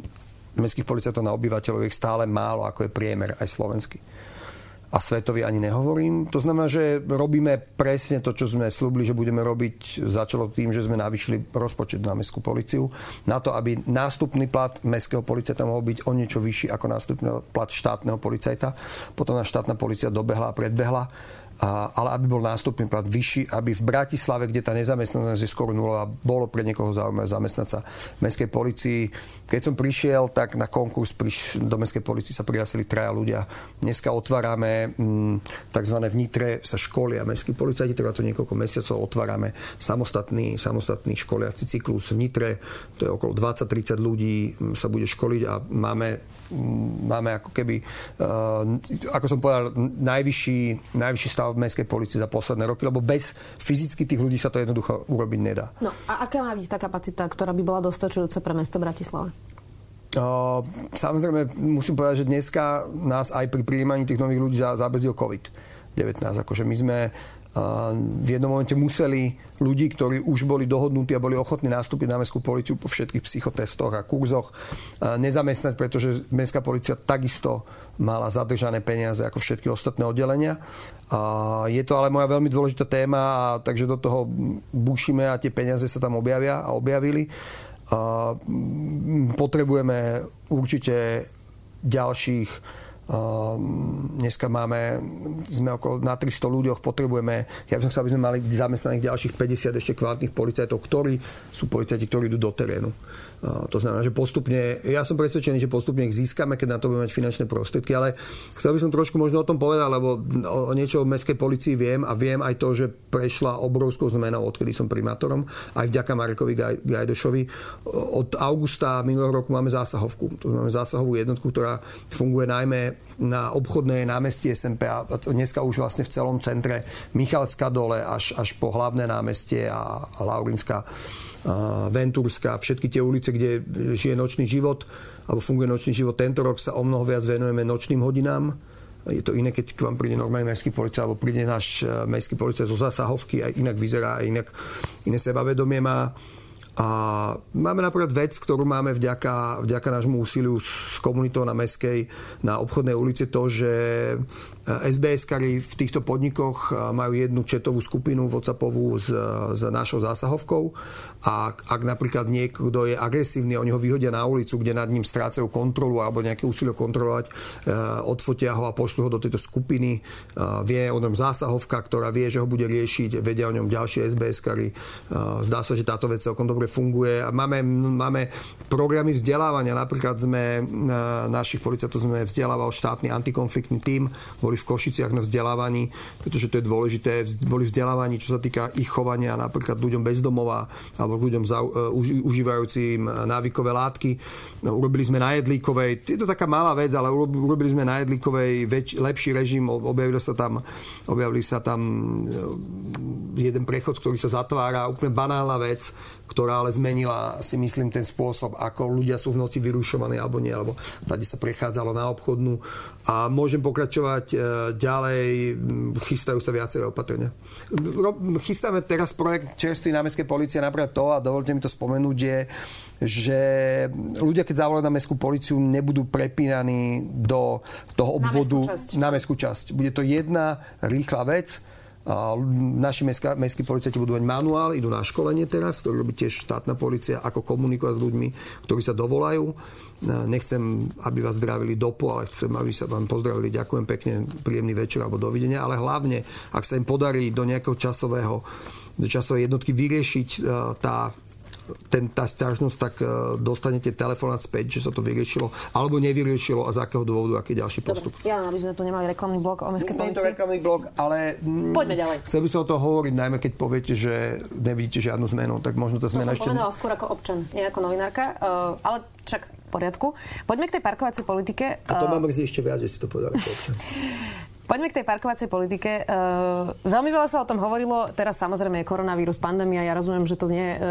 mestských policajtov na obyvateľov ich stále málo, ako je priemer aj slovenský a svetovi ani nehovorím. To znamená, že robíme presne to, čo sme slúbili, že budeme robiť. Začalo tým, že sme navýšili rozpočet na mestskú policiu na to, aby nástupný plat mestského policajta mohol byť o niečo vyšší ako nástupný plat štátneho policajta. Potom nás štátna policia dobehla a predbehla ale aby bol nástupný plat vyšší, aby v Bratislave, kde tá nezamestnanosť je skoro nulová, bolo pre niekoho zaujímavé zamestnať sa v mestskej policii. Keď som prišiel, tak na konkurs priš, do mestskej policii sa prihlásili traja ľudia. Dneska otvárame m, mm, tzv. v Nitre sa školia mestskí policajti, trvá to niekoľko mesiacov, otvárame samostatný, samostatný školiaci cyklus v Nitre, to je okolo 20-30 ľudí mm, sa bude školiť a máme, mm, máme ako keby, uh, ako som povedal, najvyšší, najvyšší stav v mestskej policii za posledné roky, lebo bez fyzicky tých ľudí sa to jednoducho urobiť nedá. No a aká má byť tá kapacita, ktorá by bola dostačujúca pre mesto Bratislava? Samozrejme, musím povedať, že dneska nás aj pri prijímaní tých nových ľudí zabrzdil COVID-19. Akože my sme v jednom momente museli ľudí, ktorí už boli dohodnutí a boli ochotní nastúpiť na mestskú policiu po všetkých psychotestoch a kurzoch, nezamestnať, pretože mestská policia takisto mala zadržané peniaze ako všetky ostatné oddelenia. Je to ale moja veľmi dôležitá téma, takže do toho bušíme a tie peniaze sa tam objavia a objavili. Potrebujeme určite ďalších Ehm, dneska máme, sme okolo na 300 ľuďoch, potrebujeme, ja by som chcel, aby sme mali zamestnaných ďalších 50 ešte kvalitných policajtov, ktorí sú policajti, ktorí idú do terénu. To znamená, že postupne, ja som presvedčený, že postupne ich získame, keď na to budeme mať finančné prostriedky, ale chcel by som trošku možno o tom povedať, lebo o niečo o mestskej policii viem a viem aj to, že prešla obrovskou zmenou, odkedy som primátorom, aj vďaka Marekovi Gajdošovi. Od augusta minulého roku máme zásahovku. To máme zásahovú jednotku, ktorá funguje najmä na obchodné námestie SMP a dneska už vlastne v celom centre Michalská dole až, až po hlavné námestie a, a Laurinská Ventúrska, všetky tie ulice, kde žije nočný život, alebo funguje nočný život. Tento rok sa o mnoho viac venujeme nočným hodinám. Je to iné, keď k vám príde normálny mestský policajt, alebo príde náš e, mestský policajt zo zásahovky, aj inak vyzerá, aj inak iné sebavedomie má. A máme napríklad vec, ktorú máme vďaka, vďaka nášmu úsiliu s komunitou na Meskej, na obchodnej ulici, to, že SBS-kari v týchto podnikoch majú jednu četovú skupinu WhatsAppovú s, s našou zásahovkou a ak napríklad niekto je agresívny, oni ho vyhodia na ulicu, kde nad ním strácajú kontrolu alebo nejaké úsilie kontrolovať, odfotia ho a pošlu ho do tejto skupiny. Vie o ňom zásahovka, ktorá vie, že ho bude riešiť, vedia o ňom ďalšie SBS-kari. Zdá sa, že táto vec celkom dobre funguje. Máme, máme programy vzdelávania. Napríklad sme našich policajtov sme vzdelával štátny antikonfliktný tím. Boli v Košiciach na vzdelávaní, pretože to je dôležité. Boli vzdelávaní, čo sa týka ich chovania napríklad ľuďom bezdomová ľuďom za, uh, užívajúcim návykové látky. Urobili sme na Jedlíkovej, je to taká malá vec, ale urobili sme na Jedlíkovej väč, lepší režim, objavili sa tam, objavili sa tam jeden prechod, ktorý sa zatvára, úplne banálna vec, ktorá ale zmenila si myslím ten spôsob, ako ľudia sú v noci vyrušovaní alebo nie, alebo tady sa prechádzalo na obchodnú. A môžem pokračovať e, ďalej, chystajú sa viaceré opatrenia. Chystáme teraz projekt čerstvý námestskej policie, napríklad to, a dovolte mi to spomenúť, je, že ľudia, keď zavolajú na mestskú policiu, nebudú prepínaní do toho obvodu na mestskú časť. Bude to jedna rýchla vec, Naši mestskí policajti budú mať manuál, idú na školenie teraz, ktorý robí tiež štátna policia, ako komunikovať s ľuďmi, ktorí sa dovolajú. Nechcem, aby vás zdravili dopo, ale chcem, aby sa vám pozdravili. Ďakujem pekne, príjemný večer alebo dovidenia. Ale hlavne, ak sa im podarí do nejakého časového časovej jednotky vyriešiť tá ten, tá sťažnosť, tak e, dostanete telefonát späť, že sa to vyriešilo, alebo nevyriešilo a z akého dôvodu, aký ďalší postup. Dobre, ja aby sme tu nemali reklamný blok o mestskej policii. Nie je to reklamný blok, ale... Mm, Poďme ďalej. Chcel by som o toho hovoriť, najmä keď poviete, že nevidíte žiadnu zmenu, tak možno tá zmena to ešte... To skôr ako občan, nie ako novinárka, uh, ale však poriadku. Poďme k tej parkovacej politike. A to uh... mám ešte viac, že si to povedal. Poďme k tej parkovacej politike. Uh, veľmi veľa sa o tom hovorilo. Teraz samozrejme je koronavírus, pandémia. Ja rozumiem, že to nie je uh,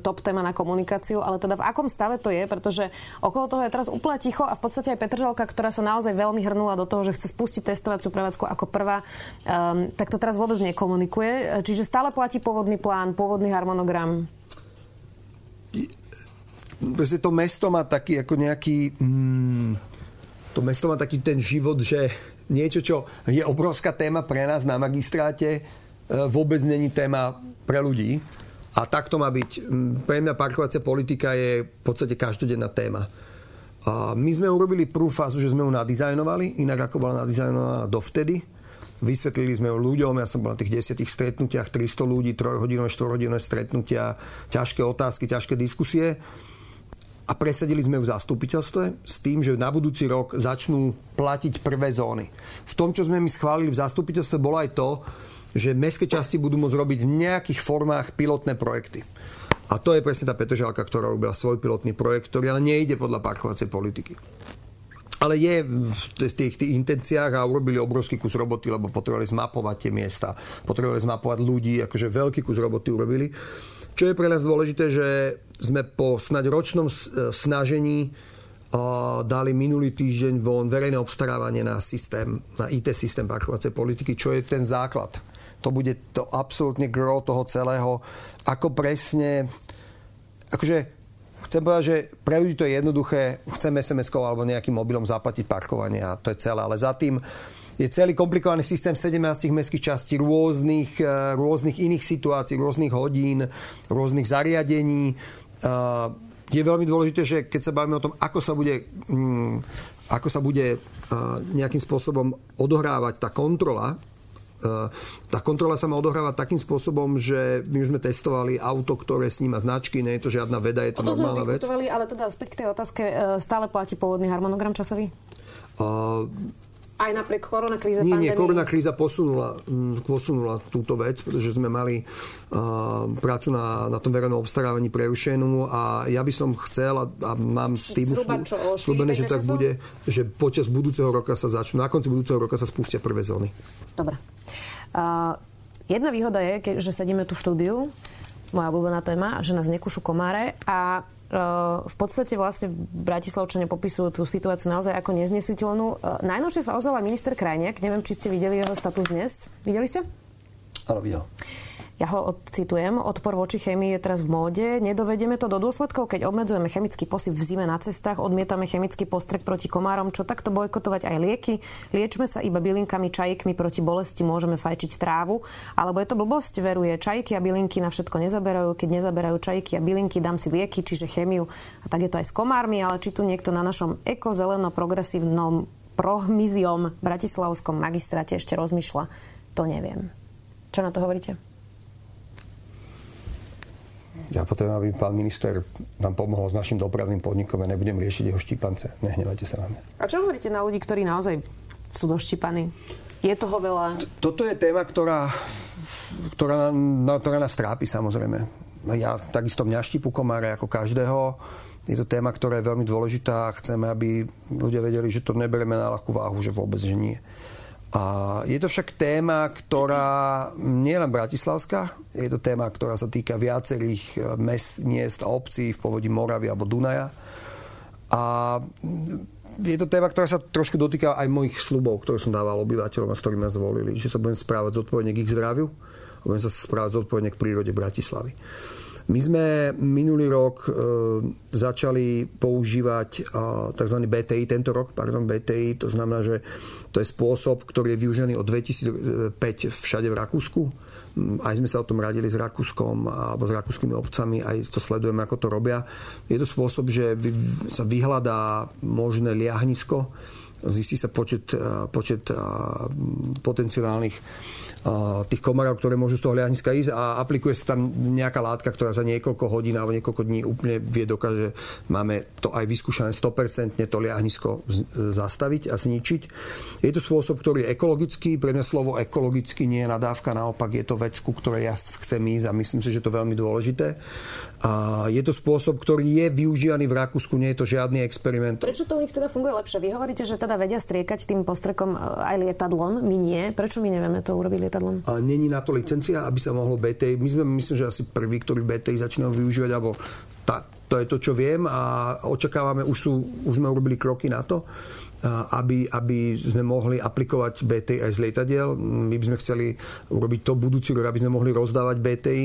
top téma na komunikáciu, ale teda v akom stave to je, pretože okolo toho je teraz úplne ticho a v podstate aj Petržalka, ktorá sa naozaj veľmi hrnula do toho, že chce spustiť testovaciu prevádzku ako prvá, um, tak to teraz vôbec nekomunikuje. Čiže stále platí pôvodný plán, pôvodný harmonogram. Proste to mesto má taký ako nejaký... Mm, to mesto má taký ten život, že niečo, čo je obrovská téma pre nás na magistráte, e, vôbec není téma pre ľudí. A tak to má byť. Pre mňa parkovacia politika je v podstate každodenná téma. A my sme urobili prvú fázu, že sme ju nadizajnovali, inak ako bola nadizajnovaná dovtedy. Vysvetlili sme ju ľuďom, ja som bol na tých desiatich stretnutiach, 300 ľudí, 3-hodinové, 4-hodinové stretnutia, ťažké otázky, ťažké diskusie a presadili sme ju v zastupiteľstve s tým, že na budúci rok začnú platiť prvé zóny. V tom, čo sme my schválili v zastupiteľstve, bolo aj to, že mestské časti budú môcť robiť v nejakých formách pilotné projekty. A to je presne tá Petržalka, ktorá robila svoj pilotný projekt, ktorý ale nejde podľa parkovacej politiky. Ale je v tých, tých intenciách a urobili obrovský kus roboty, lebo potrebovali zmapovať tie miesta, potrebovali zmapovať ľudí, akože veľký kus roboty urobili. Čo je pre nás dôležité, že sme po snaď ročnom e, snažení dali minulý týždeň von verejné obstarávanie na systém, na IT systém parkovacej politiky, čo je ten základ. To bude to absolútne gro toho celého. Ako presne, akože chcem povedať, že pre ľudí to je jednoduché, chcem SMS-kou alebo nejakým mobilom zaplatiť parkovanie a to je celé. Ale za tým je celý komplikovaný systém 17 mestských častí, rôznych, e, rôznych iných situácií, rôznych hodín, rôznych zariadení. E, je veľmi dôležité, že keď sa bavíme o tom, ako sa bude, mm, ako sa bude e, nejakým spôsobom odohrávať tá kontrola, tá kontrola sa má odohrávať takým spôsobom, že my už sme testovali auto, ktoré sníma značky, nie je to žiadna veda, je to o normálna vec. ale teda späť k tej otázke, stále platí pôvodný harmonogram časový? Uh, aj napriek koronakríze, nie, Nie, koronakríza posunula, mm, posunula túto vec, pretože sme mali uh, prácu na, na tom verejnom obstarávaní prerušenú a ja by som chcel a, a mám s tým slúbené, že tak bude, že počas budúceho roka sa začnú, na konci budúceho roka sa spustia prvé zóny. Dobre. Uh, jedna výhoda je, že sedíme tu v štúdiu, moja obľúbená téma, že nás nekúšu komáre a v podstate vlastne Bratislavčania popisujú tú situáciu naozaj ako neznesiteľnú. Najnovšie sa ozval minister Krajniak, neviem, či ste videli jeho status dnes. Videli ste? Áno, videl. Ja ho odcitujem. Odpor voči chémii je teraz v móde. Nedovedieme to do dôsledkov, keď obmedzujeme chemický posyp v zime na cestách, odmietame chemický postrek proti komárom, čo takto bojkotovať aj lieky. Liečme sa iba bylinkami, čajkmi proti bolesti, môžeme fajčiť trávu. Alebo je to blbosť, veruje. Čajky a bylinky na všetko nezaberajú. Keď nezaberajú čajky a bylinky, dám si lieky, čiže chémiu. A tak je to aj s komármi, ale či tu niekto na našom ekozeleno-progresívnom prohmiziom bratislavskom magistráte ešte rozmýšľa, to neviem. Čo na to hovoríte? Ja potrebujem, aby pán minister nám pomohol s našim dopravným podnikom a nebudem riešiť jeho štípance. Nehnevajte sa na mňa. A čo hovoríte na ľudí, ktorí naozaj sú doštípaní? Je toho veľa? Toto je téma, ktorá, ktorá, ktorá nás trápi samozrejme. Ja takisto mňa štípu komáre ako každého. Je to téma, ktorá je veľmi dôležitá a chceme, aby ľudia vedeli, že to nebereme na ľahkú váhu, že vôbec, že nie. A je to však téma, ktorá nie je len bratislavská, je to téma, ktorá sa týka viacerých eh, mest, miest a obcí v povodí Moravy alebo Dunaja. A je to téma, ktorá sa trošku dotýka aj mojich slubov, ktoré som dával obyvateľom a s ktorými ma zvolili. Že sa budem správať zodpovedne k ich zdraviu a budem sa správať zodpovedne k prírode Bratislavy. My sme minulý rok e, začali používať e, tzv. BTI, tento rok, pardon, BTI, to znamená, že to je spôsob, ktorý je využený od 2005 všade v Rakúsku. Mm, aj sme sa o tom radili s Rakúskom alebo s rakúskymi obcami, aj to sledujeme, ako to robia. Je to spôsob, že sa vyhľadá možné liahnisko, zistí sa počet, e, počet potenciálnych tých komárov, ktoré môžu z toho hľadniska ísť a aplikuje sa tam nejaká látka, ktorá za niekoľko hodín alebo niekoľko dní úplne vie dokáže, máme to aj vyskúšané 100% to liahnisko zastaviť a zničiť. Je to spôsob, ktorý je ekologický. Pre mňa slovo ekologicky nie je nadávka, naopak je to vec, ku ktorej ja chcem ísť a myslím si, že to je veľmi dôležité. A je to spôsob, ktorý je využívaný v Rakúsku, nie je to žiadny experiment. Prečo to u nich teda funguje lepšie? Vy hovoríte, že teda vedia striekať tým postrekom e, aj lietadlom, my nie. Prečo my nevieme to urobiť lietadlom? A není na to licencia, aby sa mohlo BTI. My sme, myslím, že asi prví, ktorí BTI začínajú využívať, alebo tá, to je to, čo viem a očakávame, už, sú, už sme urobili kroky na to aby, aby sme mohli aplikovať BTI aj z lietadiel. My by sme chceli urobiť to budúci rok, aby sme mohli rozdávať BTI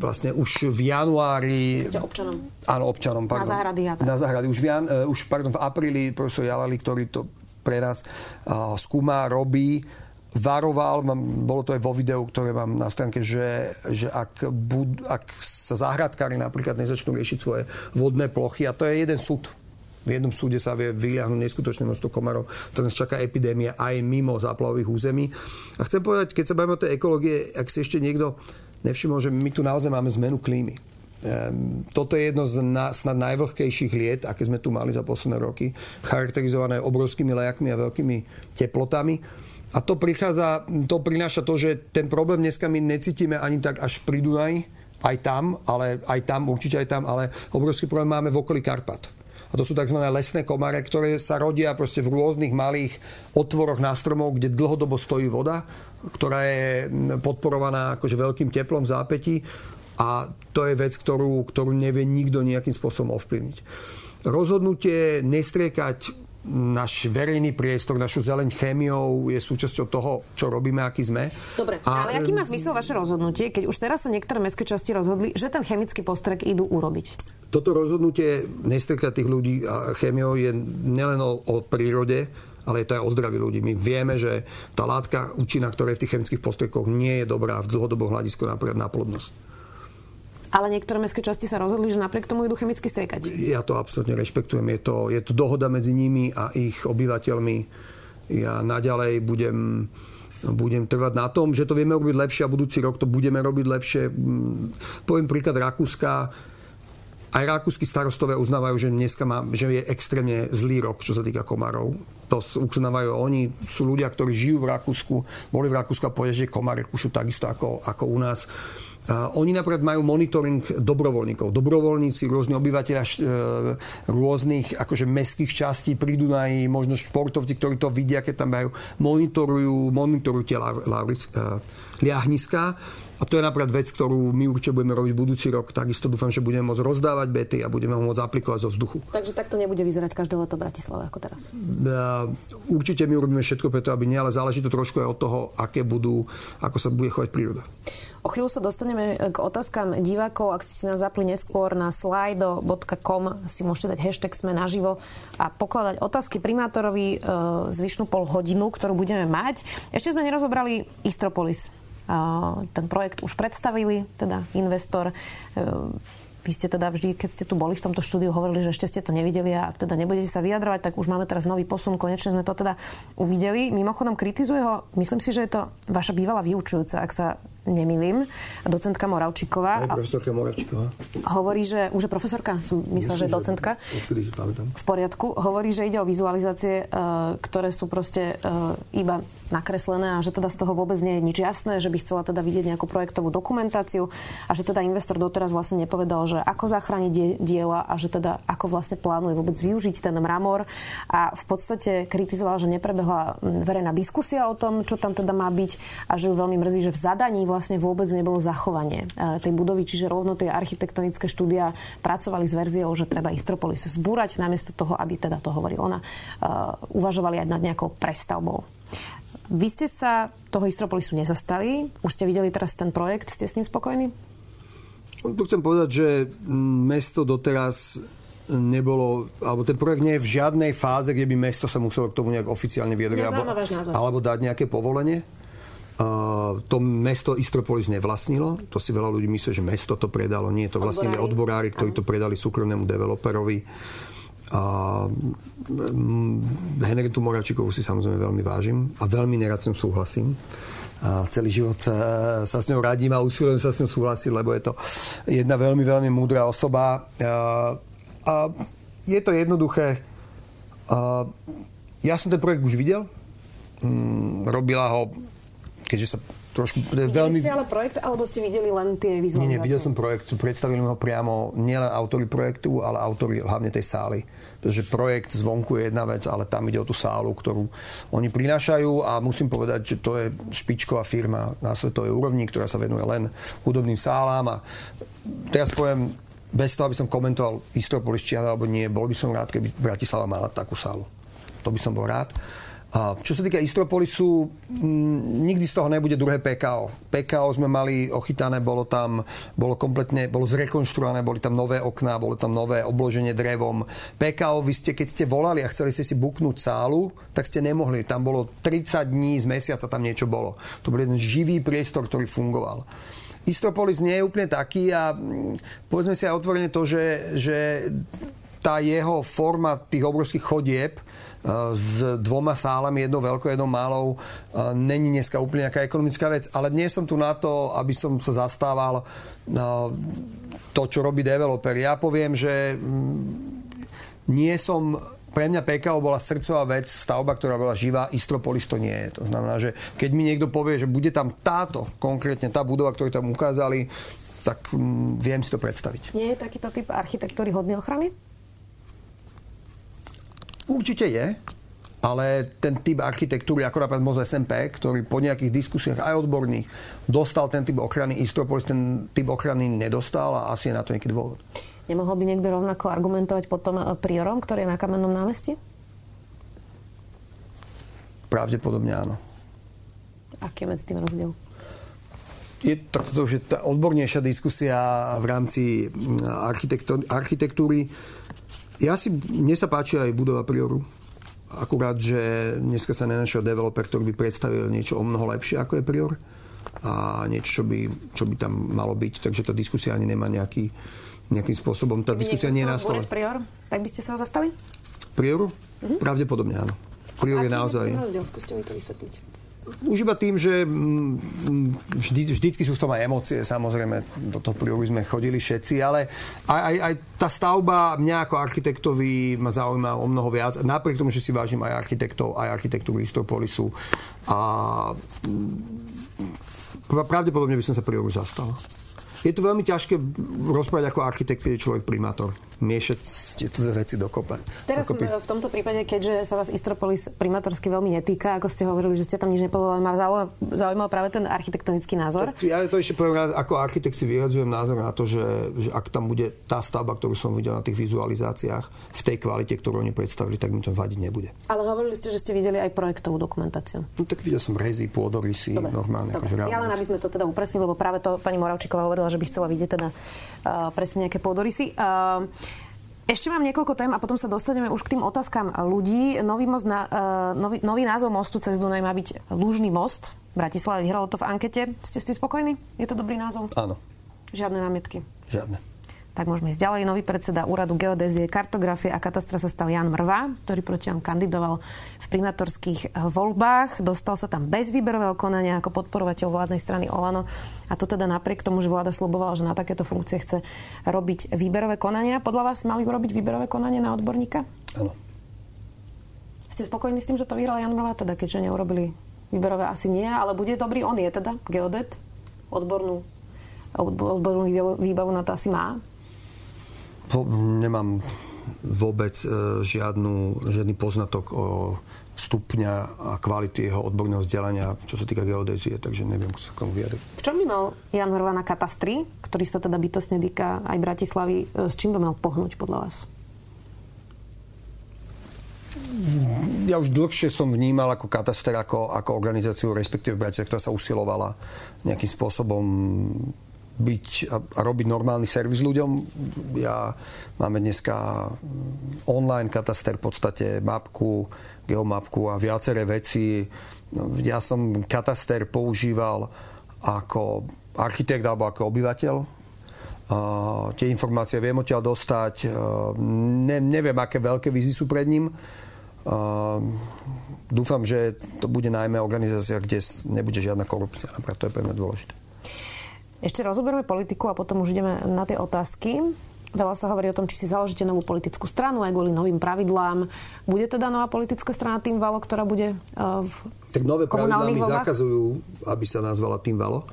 vlastne už v januári... občanom. Áno, občanom. Pardon. Na záhrady. Ja Na záhrady. Už v, jan, e, už pardon, v apríli profesor Jalali, ktorý to pre nás skúma, robí, varoval, mám, bolo to aj vo videu, ktoré mám na stránke, že, že ak, bud, ak sa záhradkári napríklad nezačnú riešiť svoje vodné plochy, a to je jeden súd, v jednom súde sa vie vyliahnuť neskutočné množstvo komarov. To nás čaká epidémia aj mimo záplavových území. A chcem povedať, keď sa bavíme o tej ekológie, ak si ešte niekto nevšimol, že my tu naozaj máme zmenu klímy. Ehm, toto je jedno z na, snad najvlhkejších liet, aké sme tu mali za posledné roky, charakterizované obrovskými lejakmi a veľkými teplotami. A to prichádza, to prináša to, že ten problém dneska my necítime ani tak až pri Dunaji, aj tam, ale aj tam, určite aj tam, ale obrovský problém máme v okolí Karpat a to sú tzv. lesné komare, ktoré sa rodia proste v rôznych malých otvoroch na stromov, kde dlhodobo stojí voda, ktorá je podporovaná akože veľkým teplom v zápätí a to je vec, ktorú, ktorú nevie nikto nejakým spôsobom ovplyvniť. Rozhodnutie nestriekať náš verejný priestor, našu zeleň chémiou je súčasťou toho, čo robíme, aký sme. Dobre, a, ale aký má zmysel vaše rozhodnutie, keď už teraz sa niektoré mestské časti rozhodli, že ten chemický postrek idú urobiť? Toto rozhodnutie nestrkať tých ľudí a chémiou je nielen o, o prírode, ale je to aj o zdraví ľudí. My vieme, že tá látka účinná, ktorá je v tých chemických postrekoch, nie je dobrá v dlhodobom hľadisku napríklad na plodnosť. Ale niektoré mestské časti sa rozhodli, že napriek tomu idú chemicky striekať. Ja to absolútne rešpektujem. Je to, je to dohoda medzi nimi a ich obyvateľmi. Ja naďalej budem budem trvať na tom, že to vieme robiť lepšie a budúci rok to budeme robiť lepšie. Mm, poviem príklad Rakúska. Aj rakúsky starostové uznávajú, že dneska má, že je extrémne zlý rok, čo sa týka komárov. To uznávajú oni. Sú ľudia, ktorí žijú v Rakúsku, boli v Rakúsku a povedia, že komáre kúšu takisto ako, ako u nás oni napríklad majú monitoring dobrovoľníkov. Dobrovoľníci, rôzni obyvateľia e, rôznych akože mestských častí pri Dunaji, možno športovci, ktorí to vidia, keď tam majú, monitorujú, monitorujú tie liahniska. A to je napríklad vec, ktorú my určite budeme robiť budúci rok. Takisto dúfam, že budeme môcť rozdávať bety a budeme ho môcť aplikovať zo vzduchu. Takže takto nebude vyzerať každé leto Bratislava ako teraz? Určite my urobíme všetko preto, aby nie, ale záleží to trošku aj od toho, aké budú, ako sa bude chovať príroda. O chvíľu sa dostaneme k otázkam divákov. Ak ste si nás zapli neskôr na slido.com, si môžete dať hashtag sme naživo a pokladať otázky primátorovi e, zvyšnú pol hodinu, ktorú budeme mať. Ešte sme nerozobrali Istropolis. Ten projekt už predstavili, teda investor e, vy ste teda vždy, keď ste tu boli v tomto štúdiu, hovorili, že ešte ste to nevideli a teda nebudete sa vyjadrovať, tak už máme teraz nový posun, konečne sme to teda uvideli. Mimochodom, kritizuje ho, myslím si, že je to vaša bývalá vyučujúca, ak sa nemilím, docentka Moravčíková. Aj profesorka Moravčíková. Hovorí, že už je profesorka, som myslela, že je docentka. V poriadku. Hovorí, že ide o vizualizácie, e, ktoré sú proste e, iba nakreslené a že teda z toho vôbec nie je nič jasné, že by chcela teda vidieť nejakú projektovú dokumentáciu a že teda investor doteraz vlastne nepovedal, že ako zachrániť diela a že teda ako vlastne plánuje vôbec využiť ten mramor a v podstate kritizoval, že neprebehla verejná diskusia o tom, čo tam teda má byť a že ju veľmi mrzí, že v zadaní vlastne vôbec nebolo zachovanie e, tej budovy, čiže rovno tie architektonické štúdia pracovali s verziou, že treba Istropolis zbúrať, namiesto toho, aby teda to hovorí ona, e, uvažovali aj nad nejakou prestavbou. Vy ste sa toho Istropolisu nezastali, už ste videli teraz ten projekt, ste s ním spokojní? Tu chcem povedať, že mesto doteraz nebolo, alebo ten projekt nie je v žiadnej fáze, kde by mesto sa muselo k tomu nejak oficiálne vyjadriť alebo, alebo dať nejaké povolenie. To mesto Istropolis nevlastnilo. To si veľa ľudí myslí, že mesto to predalo. Nie, to vlastnili odborári, ktorí to predali súkromnému developerovi. A Henritu Moravčíkovú si samozrejme veľmi vážim a veľmi nerad som súhlasím. A celý život sa s ňou radím a usilujem sa s ňou súhlasiť, lebo je to jedna veľmi, veľmi múdra osoba. A, a je to jednoduché. A ja som ten projekt už videl. Mm, robila ho keďže sa trošku... Videli veľmi... ste ale projekt, alebo ste videli len tie vizualizácie? Nie, nie, videl som projekt. Predstavili ho priamo nielen autory projektu, ale autory hlavne tej sály. Pretože projekt zvonku je jedna vec, ale tam ide o tú sálu, ktorú oni prinášajú a musím povedať, že to je špičková firma na svetovej úrovni, ktorá sa venuje len hudobným sálám a teraz poviem, bez toho, aby som komentoval Istropolis či alebo nie, bol by som rád, keby Bratislava mala takú sálu. To by som bol rád. Čo sa týka Istropolisu, nikdy z toho nebude druhé PKO. PKO sme mali ochytané, bolo tam, bolo kompletne, bolo zrekonštruované, boli tam nové okná, bolo tam nové obloženie drevom. PKO, vy ste, keď ste volali a chceli ste si buknúť sálu, tak ste nemohli. Tam bolo 30 dní z mesiaca, tam niečo bolo. To bol jeden živý priestor, ktorý fungoval. Istropolis nie je úplne taký a povedzme si aj otvorene to, že, že tá jeho forma tých obrovských chodieb, s dvoma sálami, jednou veľkou, jednou malou, není dneska úplne nejaká ekonomická vec. Ale dnes som tu na to, aby som sa zastával to, čo robí developer. Ja poviem, že mm, nie som pre mňa PKO bola srdcová vec, stavba, ktorá bola živá, Istropolis to nie je. To znamená, že keď mi niekto povie, že bude tam táto, konkrétne tá budova, ktorú tam ukázali, tak mm, viem si to predstaviť. Nie je takýto typ architektúry hodný ochrany? Určite je, ale ten typ architektúry, ako napríklad Moz SMP, ktorý po nejakých diskusiách aj odborných dostal ten typ ochrany, Istropolis ten typ ochrany nedostal a asi je na to nejaký dôvod. Nemohol by niekto rovnako argumentovať potom eh, priorom, ktorý je na kamennom námestí? Pravdepodobne áno. Aký je medzi tým rozdiel? Je to, to už je tá odbornejšia diskusia v rámci mm, architektúry. Ja si, mne sa páči aj budova Prioru. Akurát, že dneska sa nenašiel developer, ktorý by predstavil niečo o mnoho lepšie, ako je Prior a niečo, čo by, čo by tam malo byť. Takže tá diskusia ani nemá nejaký, nejakým spôsobom. Tá Keby diskusia nie je na stole. Prior, tak by ste sa ho zastali? Prioru? Mm-hmm. Pravdepodobne áno. Prior je naozaj... Skúste mi to vysvetliť. Už iba tým, že mm, vždy, vždycky sú v tom aj emócie, samozrejme, do toho priory sme chodili všetci, ale aj, aj, aj tá stavba mňa ako architektovi ma zaujíma o mnoho viac, napriek tomu, že si vážim aj architektov, aj architektúru Istropolisu a mm, pravdepodobne by som sa prioru zastal. Je to veľmi ťažké rozprávať ako architekt, keď je človek primátor. Miešať tieto dve veci dokopa. Teraz dokopy. v tomto prípade, keďže sa vás Istropolis primátorsky veľmi netýka, ako ste hovorili, že ste tam nič nepovedali, ma zaujímal práve ten architektonický názor. Tak ja to ešte poviem, ako architekt si vyhradzujem názor na to, že, že ak tam bude tá stavba, ktorú som videl na tých vizualizáciách, v tej kvalite, ktorú oni predstavili, tak mi to vadiť nebude. Ale hovorili ste, že ste videli aj projektovú dokumentáciu. No tak videl som rezy, pôdorysy, Dobre. normálne. Dobre. Akože ja len aby sme to teda upresnili, lebo práve to pani Moravčíková hovorila, že by chcela vidieť teda uh, presne nejaké pôdorysy. Uh, ešte mám niekoľko tém a potom sa dostaneme už k tým otázkam ľudí. Nový, most na, uh, nový, nový názov mostu cez Dunaj má byť Lúžny most. Bratislava vyhralo to v ankete. Ste s tým spokojní? Je to dobrý názov? Áno. Žiadne námietky? Žiadne. Tak môžeme ísť ďalej. Nový predseda úradu geodézie, kartografie a katastra sa stal Jan Mrva, ktorý proti vám kandidoval v primátorských eh, voľbách. Dostal sa tam bez výberového konania ako podporovateľ vládnej strany Olano. A to teda napriek tomu, že vláda slubovala, že na takéto funkcie chce robiť výberové konania. Podľa vás mali urobiť výberové konanie na odborníka? Áno. Ste spokojní s tým, že to vyhral Jan Mrva, teda keďže neurobili výberové asi nie, ale bude dobrý. On je teda geodet, odbornú, odbornú výbavu na to asi má nemám vôbec e, žiadnu, žiadny poznatok o stupňa a kvality jeho odborného vzdelania, čo sa týka geodézie, takže neviem, ako sa k tomu vyjadriť. V čom by mal Jan Horva na katastri, ktorý sa teda bytosne týka aj Bratislavy, e, s čím by mal pohnúť podľa vás? Ja už dlhšie som vnímal ako kataster, ako, ako organizáciu, respektíve Bratislava, ktorá sa usilovala nejakým spôsobom byť a, robiť normálny servis ľuďom. Ja máme dneska online kataster, v podstate mapku, geomapku a viaceré veci. Ja som kataster používal ako architekt alebo ako obyvateľ. Uh, tie informácie viem odtiaľ dostať. Uh, ne, neviem, aké veľké vízy sú pred ním. Uh, dúfam, že to bude najmä organizácia, kde nebude žiadna korupcia. Napríklad to je pre mňa dôležité. Ešte rozoberieme politiku a potom už ideme na tie otázky. Veľa sa hovorí o tom, či si založíte novú politickú stranu aj kvôli novým pravidlám. Bude teda nová politická strana Tým Valo, ktorá bude uh, v Tak nové pravidlá mi zakazujú, aby sa nazvala Tým Valo.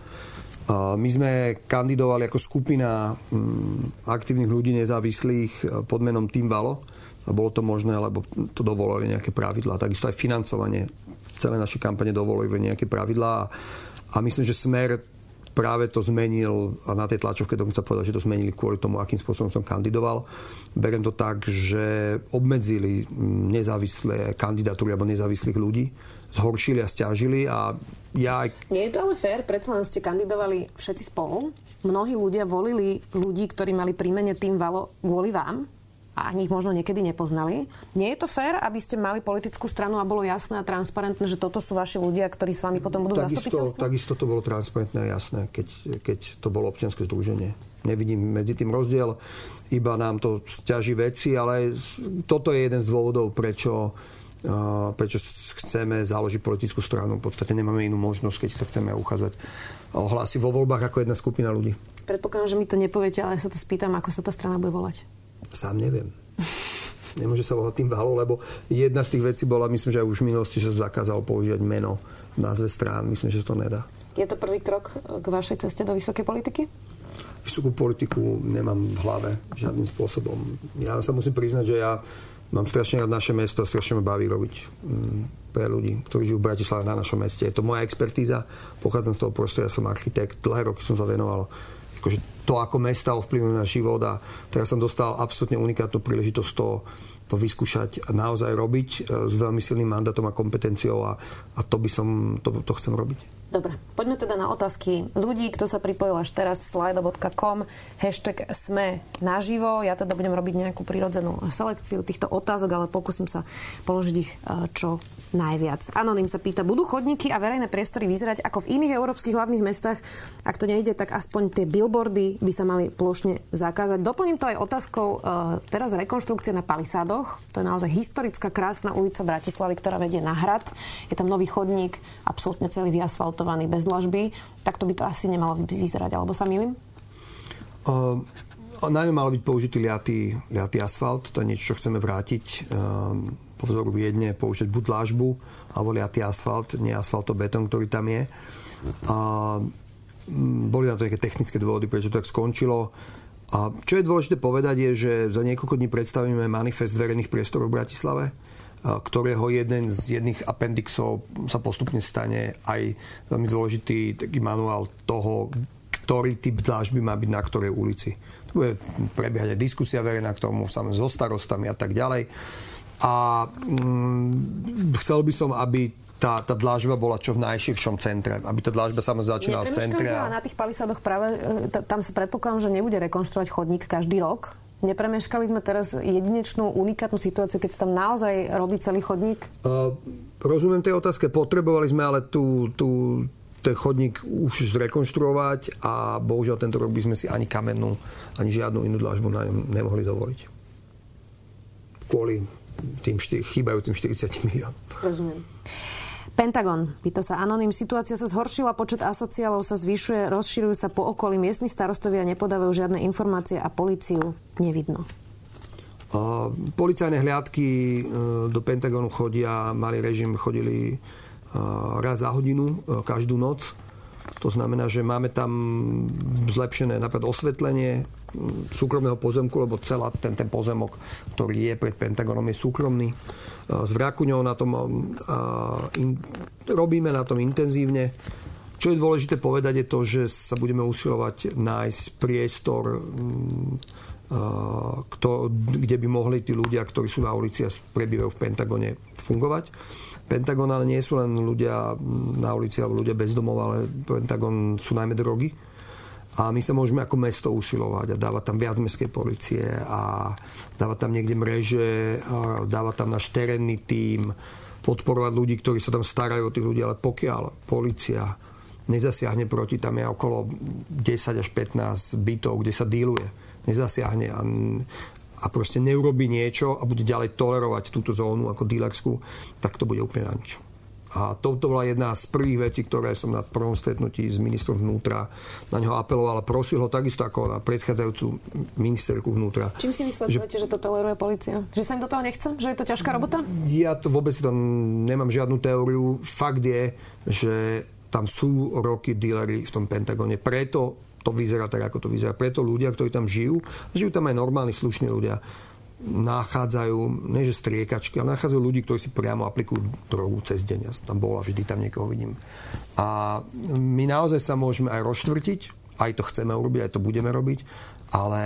My sme kandidovali ako skupina um, aktívnych ľudí nezávislých uh, pod menom Tým Valo. A bolo to možné, lebo to dovolili nejaké pravidlá. Takisto aj financovanie celé naše kampane dovolili nejaké pravidlá. A myslím, že smer práve to zmenil a na tej tlačovke dokonca povedal, že to zmenili kvôli tomu, akým spôsobom som kandidoval. Beriem to tak, že obmedzili nezávislé kandidatúry alebo nezávislých ľudí, zhoršili a stiažili a ja... Nie je to ale fér, predsa len ste kandidovali všetci spolu. Mnohí ľudia volili ľudí, ktorí mali príjmenie tým valo kvôli vám a ani ich možno niekedy nepoznali. Nie je to fér, aby ste mali politickú stranu a bolo jasné a transparentné, že toto sú vaši ľudia, ktorí s vami potom budú takisto, takisto to bolo transparentné a jasné, keď, keď to bolo občianske združenie. Nevidím medzi tým rozdiel, iba nám to stiaží veci, ale toto je jeden z dôvodov, prečo prečo chceme založiť politickú stranu. V podstate nemáme inú možnosť, keď sa chceme uchádzať o hlasy vo voľbách ako jedna skupina ľudí. Predpokladám, že mi to nepoviete, ale ja sa to spýtam, ako sa tá strana bude volať. Sám neviem. Nemôže sa volať tým valo, lebo jedna z tých vecí bola, myslím, že aj už v minulosti, sa zakázalo používať meno v názve strán. Myslím, že to nedá. Je to prvý krok k vašej ceste do vysokej politiky? Vysokú politiku nemám v hlave žiadnym spôsobom. Ja sa musím priznať, že ja mám strašne rád naše mesto, strašne ma baví robiť mm, pre ľudí, ktorí žijú v Bratislave na našom meste. Je to moja expertíza, pochádzam z toho prostredia, som architekt, dlhé roky som sa venoval akože to, ako mesta ovplyvňujú na život a teraz som dostal absolútne unikátnu príležitosť to, to vyskúšať a naozaj robiť e, s veľmi silným mandátom a kompetenciou a, a to by som, to, to chcem robiť. Dobre, poďme teda na otázky ľudí, kto sa pripojil až teraz slido.com, hashtag sme naživo. Ja teda budem robiť nejakú prirodzenú selekciu týchto otázok, ale pokúsim sa položiť ich e, čo najviac. Anonym sa pýta, budú chodníky a verejné priestory vyzerať ako v iných európskych hlavných mestách? Ak to nejde, tak aspoň tie billboardy by sa mali plošne zakázať. Doplním to aj otázkou e, teraz rekonštrukcie na Palisádoch. To je naozaj historická krásna ulica Bratislavy, ktorá vedie na hrad. Je tam nový chodník, absolútne celý vyasfalt asfaltovaný bez dlažby, tak to by to asi nemalo vyzerať, alebo sa milím? Uh, najmä mal byť použitý liatý, liatý asfalt, to je niečo, čo chceme vrátiť. Uh, po vzoru Viedne použiť buď dlažbu, alebo liatý asfalt, nie asfaltobetón, ktorý tam je. Uh, boli na to nejaké technické dôvody, prečo to tak skončilo. A čo je dôležité povedať je, že za niekoľko dní predstavíme manifest verejných priestorov v Bratislave, ktorého jeden z jedných appendixov sa postupne stane aj veľmi dôležitý taký manuál toho, ktorý typ dlážby má byť na ktorej ulici. Tu bude prebiehať aj diskusia verejná k tomu, samozrejme so starostami a tak ďalej. A mm, chcel by som, aby tá, tá dlážba bola čo v najširšom centre. Aby tá dlážba samozrejme začínala v centre. A... Na tých palisádoch práve, e, tam sa predpokladám, že nebude rekonštruovať chodník každý rok. Nepremeškali sme teraz jedinečnú, unikátnu situáciu, keď sa tam naozaj robí celý chodník? Uh, rozumiem tej otázke. Potrebovali sme ale tú, tú, ten chodník už zrekonštruovať a bohužiaľ tento rok by sme si ani kamennú, ani žiadnu inú dlážbu na ňom nemohli dovoliť. Kvôli tým štyr, chýbajúcim 40 miliónom. Rozumiem. Pentagon, pýta sa Anonym, situácia sa zhoršila, počet asociálov sa zvyšuje, rozširujú sa po okolí, miestni starostovia nepodávajú žiadne informácie a policiu nevidno. Policajné hliadky e, do Pentagonu chodia, malý režim chodili e, raz za hodinu, e, každú noc. To znamená, že máme tam zlepšené napríklad osvetlenie, súkromného pozemku, lebo celá ten, ten pozemok, ktorý je pred Pentagonom, je súkromný. S Vrakuňou na tom in, robíme na tom intenzívne. Čo je dôležité povedať je to, že sa budeme usilovať nájsť priestor, kto, kde by mohli tí ľudia, ktorí sú na ulici a prebývajú v Pentagone, fungovať. Pentagon ale nie sú len ľudia na ulici alebo ľudia bez domov, ale Pentagon sú najmä drogy. A my sa môžeme ako mesto usilovať a dávať tam viac mestskej policie a dávať tam niekde mreže, a dávať tam náš terénny tím, podporovať ľudí, ktorí sa tam starajú o tých ľudí, ale pokiaľ policia nezasiahne proti, tam je okolo 10 až 15 bytov, kde sa díluje, nezasiahne. A, a proste neurobi niečo a bude ďalej tolerovať túto zónu ako dílerskú, tak to bude úplne na nič. A toto bola jedna z prvých vecí, ktoré som na prvom stretnutí s ministrom vnútra na neho apeloval a prosil ho takisto ako na predchádzajúcu ministerku vnútra. Čím si vysvetľujete, že, že to toleruje policia? Že sa im do toho nechce? Že je to ťažká robota? Ja to vôbec tam nemám žiadnu teóriu. Fakt je, že tam sú roky dílery v tom Pentagone. Preto to vyzerá tak, ako to vyzerá. Preto ľudia, ktorí tam žijú, žijú tam aj normálni, slušní ľudia, nachádzajú, nie že striekačky, ale nachádzajú ľudí, ktorí si priamo aplikujú drogu cez deň. Ja tam bol a vždy tam niekoho vidím. A my naozaj sa môžeme aj rozštvrtiť, aj to chceme urobiť, aj to budeme robiť, ale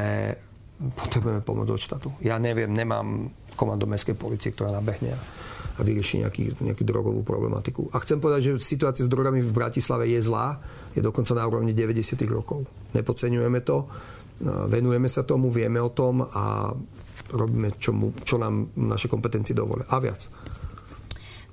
potrebujeme pomoc od štátu. Ja neviem, nemám komando mestskej policie, ktorá nabehne a vyrieši nejaký, nejakú drogovú problematiku. A chcem povedať, že situácia s drogami v Bratislave je zlá, je dokonca na úrovni 90. rokov. Nepodceňujeme to, venujeme sa tomu, vieme o tom a robíme, čo, mu, čo nám naše kompetencie dovolia. A viac.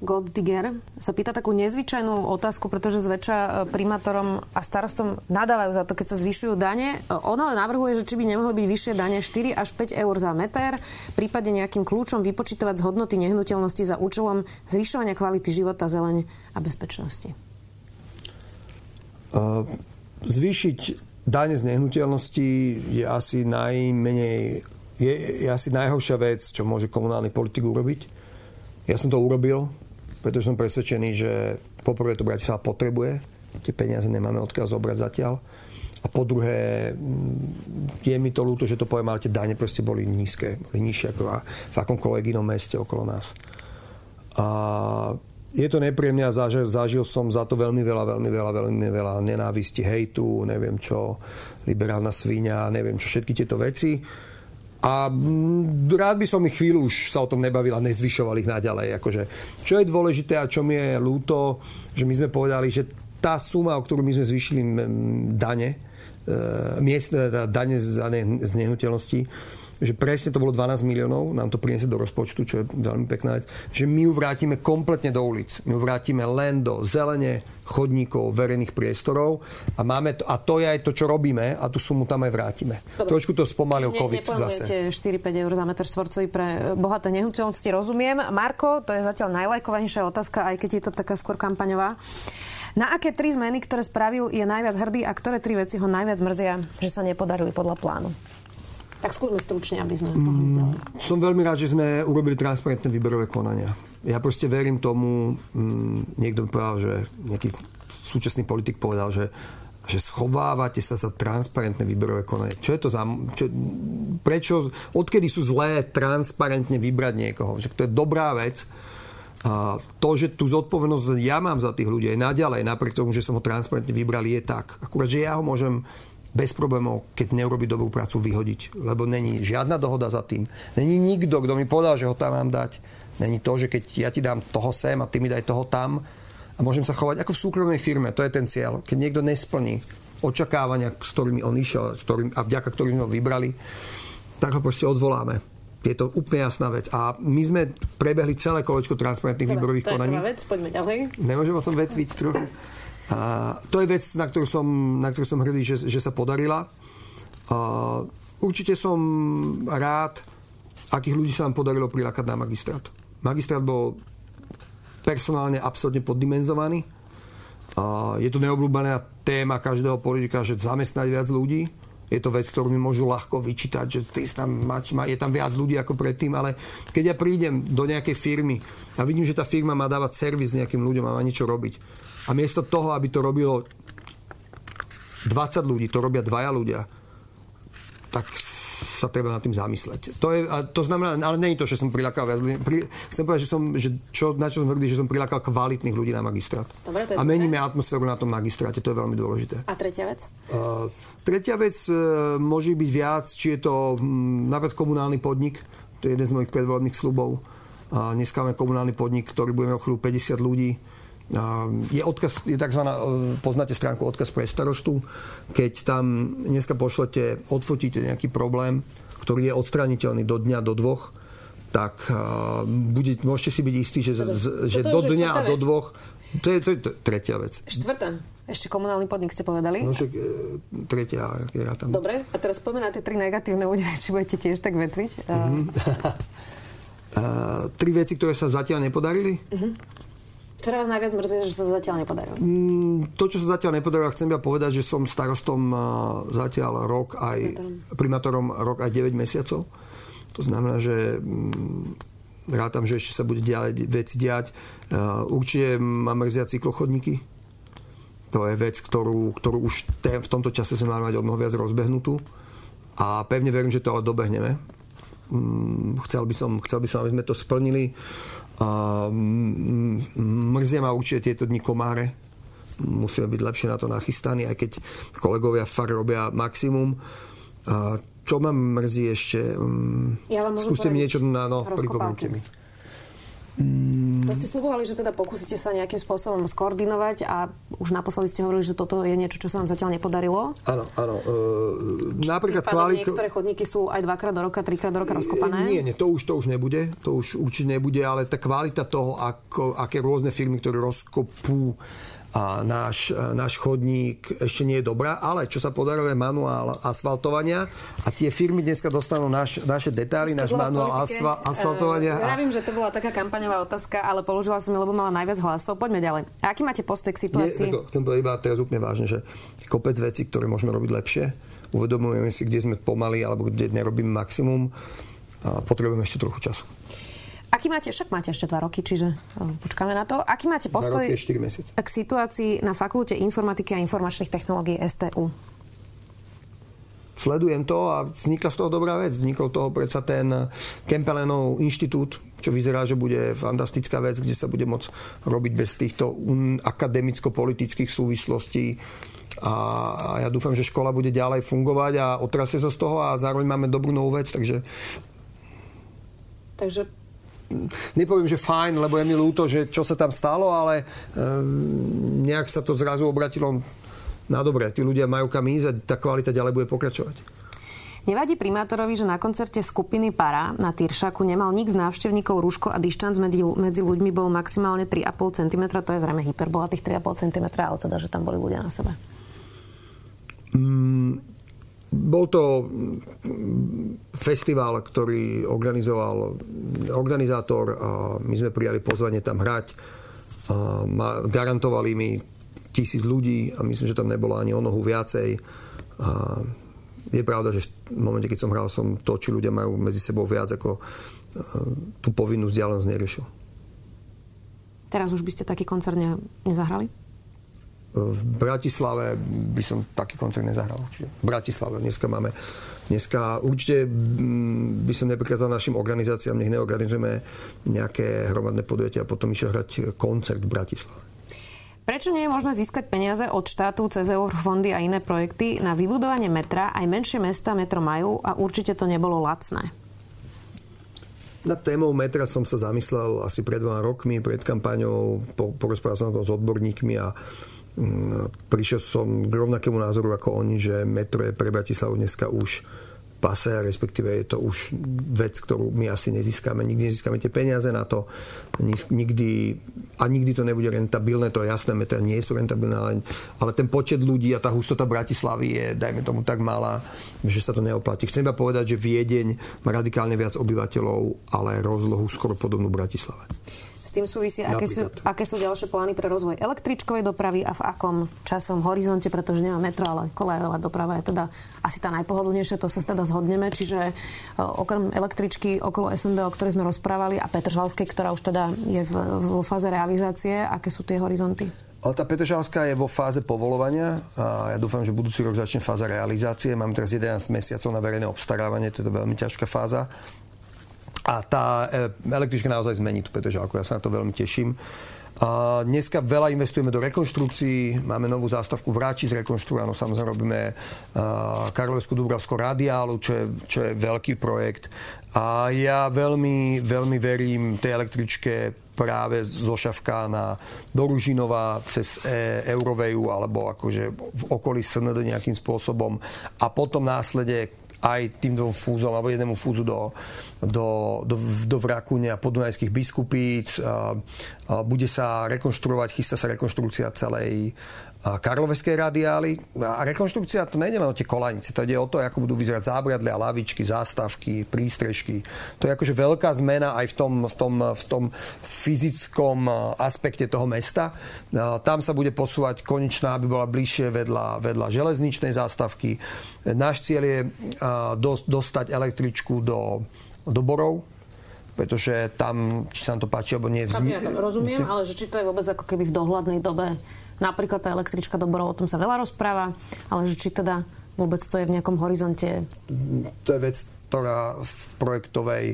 Golddigger sa pýta takú nezvyčajnú otázku, pretože zväčša e, primátorom a starostom nadávajú za to, keď sa zvyšujú dane. E, on ale navrhuje, že či by nemohli byť vyššie dane 4 až 5 eur za meter, prípadne nejakým kľúčom vypočítavať z hodnoty nehnuteľnosti za účelom zvyšovania kvality života, zelene a bezpečnosti. Uh, zvýšiť dane z nehnuteľnosti je asi najmenej je, je asi najhoršia vec, čo môže komunálny politik urobiť. Ja som to urobil, pretože som presvedčený, že poprvé to Bratislava potrebuje, tie peniaze nemáme odkiaľ zobrať zatiaľ. A po druhé, mm, je mi to ľúto, že to poviem, ale tie dane proste boli nízke, boli nižšie ako v akomkoľvek inom meste okolo nás. A je to nepríjemné a zažil, zažil som za to veľmi veľa, veľmi veľa, veľmi veľa nenávisti, hejtu, neviem čo, liberálna svíňa, neviem čo, všetky tieto veci a mm, rád by som ich chvíľu už sa o tom nebavil a nezvyšoval ich naďalej. Akože, čo je dôležité a čo mi je ľúto, že my sme povedali, že tá suma, o ktorú my sme zvýšili dane, e, miestne dane z nehnuteľnosti, že presne to bolo 12 miliónov, nám to priniesie do rozpočtu, čo je veľmi pekná vec, že my ju vrátime kompletne do ulic. My ju vrátime len do zelene, chodníkov, verejných priestorov a, máme to, a to je aj to, čo robíme a tú sumu tam aj vrátime. Dobre. Trošku to spomalil ne, COVID zase. 4-5 eur za meter štvorcový pre bohaté nehnuteľnosti, rozumiem. Marko, to je zatiaľ najlajkovanejšia otázka, aj keď je to taká skôr kampaňová. Na aké tri zmeny, ktoré spravil, je najviac hrdý a ktoré tri veci ho najviac mrzia, že sa nepodarili podľa plánu? Tak skúsme stručne, aby sme mm, Som veľmi rád, že sme urobili transparentné výberové konania. Ja proste verím tomu, mm, niekto povedal, že nejaký súčasný politik povedal, že že schovávate sa za transparentné výberové konanie. Čo je to za... Čo, prečo, odkedy sú zlé transparentne vybrať niekoho? Že to je dobrá vec. A to, že tú zodpovednosť ja mám za tých ľudí aj naďalej, napriek tomu, že som ho transparentne vybral, je tak. Akurát, že ja ho môžem bez problémov, keď neurobi dobrú prácu, vyhodiť. Lebo není žiadna dohoda za tým. Není nikto, kto mi povedal, že ho tam mám dať. Není to, že keď ja ti dám toho sem a ty mi daj toho tam, a môžem sa chovať ako v súkromnej firme. To je ten cieľ. Keď niekto nesplní očakávania, s ktorými on išiel ktorým, a vďaka ktorým ho vybrali, tak ho proste odvoláme. Je to úplne jasná vec. A my sme prebehli celé kolečko transparentných Dobre, výborových to konaní. Vec, poďme ďalej. Nemôžem o tom vetviť trochu. A to je vec, na ktorú som, na ktorú som hrdý, že, že sa podarila. A určite som rád, akých ľudí sa nám podarilo prilákať na magistrát. Magistrát bol personálne absolútne poddimenzovaný. Je to neobľúbená téma každého politika, že zamestnať viac ľudí. Je to vec, ktorú mi môžu ľahko vyčítať, že tam, je tam viac ľudí ako predtým, ale keď ja prídem do nejakej firmy a vidím, že tá firma má dávať servis nejakým ľuďom a má niečo robiť a miesto toho, aby to robilo 20 ľudí, to robia dvaja ľudia, tak sa treba nad tým zamysleť. To, je, a to znamená, ale je to, že som prilákal viac ľudí. Pri, chcem povedať, že som, že čo, na čo som hrdý, že som prilákal kvalitných ľudí na magistrát. Dobre, to je a meníme dobré. atmosféru na tom magistráte, to je veľmi dôležité. A tretia vec? Uh, tretia vec uh, môže byť viac, či je to um, napríklad komunálny podnik, to je jeden z mojich predvolebných slubov. A dneska máme komunálny podnik, ktorý budeme o chvíľu 50 ľudí je odkaz, je tzv. E, poznáte stránku odkaz pre starostu. Keď tam dneska pošlete, odfotíte nejaký problém, ktorý je odstraniteľný do dňa, do dvoch, tak uh, bude, môžete si byť istí, že, Toto, že do dňa a do dvoch to je, to je tretia vec. Štvrtá. Ešte komunálny podnik ste povedali. No však e, tretia, ja tam. Dobre, a teraz poďme na tie tri negatívne údaje, či budete tiež tak vetviť. Mm-hmm. uh, tri veci, ktoré sa zatiaľ nepodarili. Uh-huh. Ktorá vás najviac mrzí, že sa zatiaľ nepodarilo? Mm, to, čo sa zatiaľ nepodarilo, chcem ja povedať, že som starostom zatiaľ rok aj, primátorom rok aj 9 mesiacov. To znamená, že mm, rátam, že ešte sa bude ďalej veci diať. Určite ma mrzia cyklochodníky. To je vec, ktorú, ktorú už v tomto čase sme mali mať o mnoho viac rozbehnutú. A pevne verím, že to ale dobehneme. Mm, chcel by som, chcel by som aby sme to splnili. Mrzia ma určite tieto dni komáre. Musíme byť lepšie na to nachystaní, aj keď kolegovia far robia maximum. Čo ma mrzí ešte? Ja vám Skúste mi niečo na no, pripomente mi. Mm. To ste slúbovali, že teda pokúsite sa nejakým spôsobom skoordinovať a už naposledy ste hovorili, že toto je niečo, čo sa vám zatiaľ nepodarilo. Áno, áno. E, napríklad kvalitu... Niektoré chodníky sú aj dvakrát do roka, trikrát do roka rozkopané. Nie, nie, to už, to už nebude. To už určite nebude, ale tá kvalita toho, ako, aké rôzne firmy, ktoré rozkopú a náš, náš chodník ešte nie je dobrá, ale čo sa podarilo je manuál asfaltovania a tie firmy dneska dostanú naš, naše detaily, náš manuál asfa, asfaltovania. Ja viem, že to bola taká kampaňová otázka, ale položila som ju, lebo mala najviac hlasov. Poďme ďalej. A aký máte postoj k situácii? Nie, chcem povedať iba teraz úplne vážne, že kopec vecí, ktoré môžeme robiť lepšie. Uvedomujeme si, kde sme pomali alebo kde nerobíme maximum. A potrebujeme ešte trochu času. Aký máte, však máte ešte dva roky, čiže počkáme na to. Aký máte postoj k situácii na fakulte informatiky a informačných technológií STU? Sledujem to a vznikla z toho dobrá vec. Vznikol toho predsa ten Kempelenov inštitút, čo vyzerá, že bude fantastická vec, kde sa bude môcť robiť bez týchto akademicko-politických súvislostí. A ja dúfam, že škola bude ďalej fungovať a otrasie sa z toho a zároveň máme dobrú novú vec, takže... Takže nepoviem, že fajn, lebo je mi ľúto, že čo sa tam stalo, ale um, nejak sa to zrazu obratilo na dobre. Tí ľudia majú kam ísť a tá kvalita ďalej bude pokračovať. Nevadí primátorovi, že na koncerte skupiny Para na Tyršaku nemal nik z návštevníkov rúško a dištanc medzi, medzi ľuďmi bol maximálne 3,5 cm. To je zrejme hyperbola tých 3,5 cm, ale teda, že tam boli ľudia na sebe. Mm, bol to festival, ktorý organizoval organizátor a my sme prijali pozvanie tam hrať. A garantovali mi tisíc ľudí a myslím, že tam nebolo ani o nohu viacej. A je pravda, že v momente, keď som hral, som to, či ľudia majú medzi sebou viac ako tú povinnú vzdialenosť neriešil. Teraz už by ste taký koncert ne, nezahrali? V Bratislave by som taký koncert nezahral. Čiže v Bratislave dneska máme Dneska určite mm, by som neprikázal našim organizáciám, nech neorganizujeme nejaké hromadné podujatia a potom išiel hrať koncert v Bratislave. Prečo nie je možné získať peniaze od štátu cez fondy a iné projekty na vybudovanie metra? Aj menšie mesta metro majú a určite to nebolo lacné. Na témou metra som sa zamyslel asi pred dvoma rokmi, pred kampaňou, po, porozprával som to s odborníkmi a prišiel som k rovnakému názoru ako oni, že metro je pre Bratislavu dneska už pase, respektíve je to už vec, ktorú my asi nezískame. Nikdy nezískame tie peniaze na to. Nikdy, a nikdy to nebude rentabilné, to je jasné, metra nie sú rentabilné, ale, ale ten počet ľudí a tá hustota Bratislavy je, dajme tomu, tak malá, že sa to neoplatí. Chcem iba povedať, že Viedeň má radikálne viac obyvateľov, ale rozlohu skoro podobnú Bratislave. S tým súvisí, aké sú, aké sú ďalšie plány pre rozvoj električkovej dopravy a v akom časom horizonte, pretože nemá metro, ale kolejová doprava je teda asi tá najpohodlnejšia, to sa teda zhodneme. Čiže e, okrem električky okolo SND, o ktorej sme rozprávali, a Petržalskej, ktorá už teda je vo fáze realizácie, aké sú tie horizonty? Ale tá Petržalská je vo fáze povolovania a ja dúfam, že budúci rok začne fáza realizácie. Mám teraz 11 mesiacov na verejné obstarávanie, to je veľmi ťažká fáza. A tá e, električka naozaj zmení tú Petržalku. Ja sa na to veľmi teším. A dneska veľa investujeme do rekonštrukcií, máme novú zástavku v Ráči zrekonštruovanú, samozrejme robíme Karlovskú Dubravskú radiálu, čo je, čo je veľký projekt. A ja veľmi, veľmi verím tej električke práve zo Šavkána do Ružinova cez e, Euroveju alebo akože v okolí SND nejakým spôsobom a potom následne aj tým dvom fúzom, alebo jednému fúzu do, do, do, do Vrakúne a podunajských biskupíc. Bude sa rekonštruovať, chystá sa rekonštrukcia celej karloveskej radiály. A rekonštrukcia to nejde len o tie kolanice, to ide o to, ako budú vyzerať zábradlia, lavičky, zástavky, prístrežky. To je akože veľká zmena aj v tom, v tom, v tom fyzickom aspekte toho mesta. Tam sa bude posúvať konečná, aby bola bližšie vedľa, vedľa železničnej zástavky. Náš cieľ je dostať električku do, do Borov, pretože tam, či sa nám to páči, alebo nie... Vzmi... Ja rozumiem, ale že či to je vôbec ako keby v dohľadnej dobe Napríklad tá električka do o tom sa veľa rozpráva, ale že či teda vôbec to je v nejakom horizonte? To je vec, ktorá v projektovej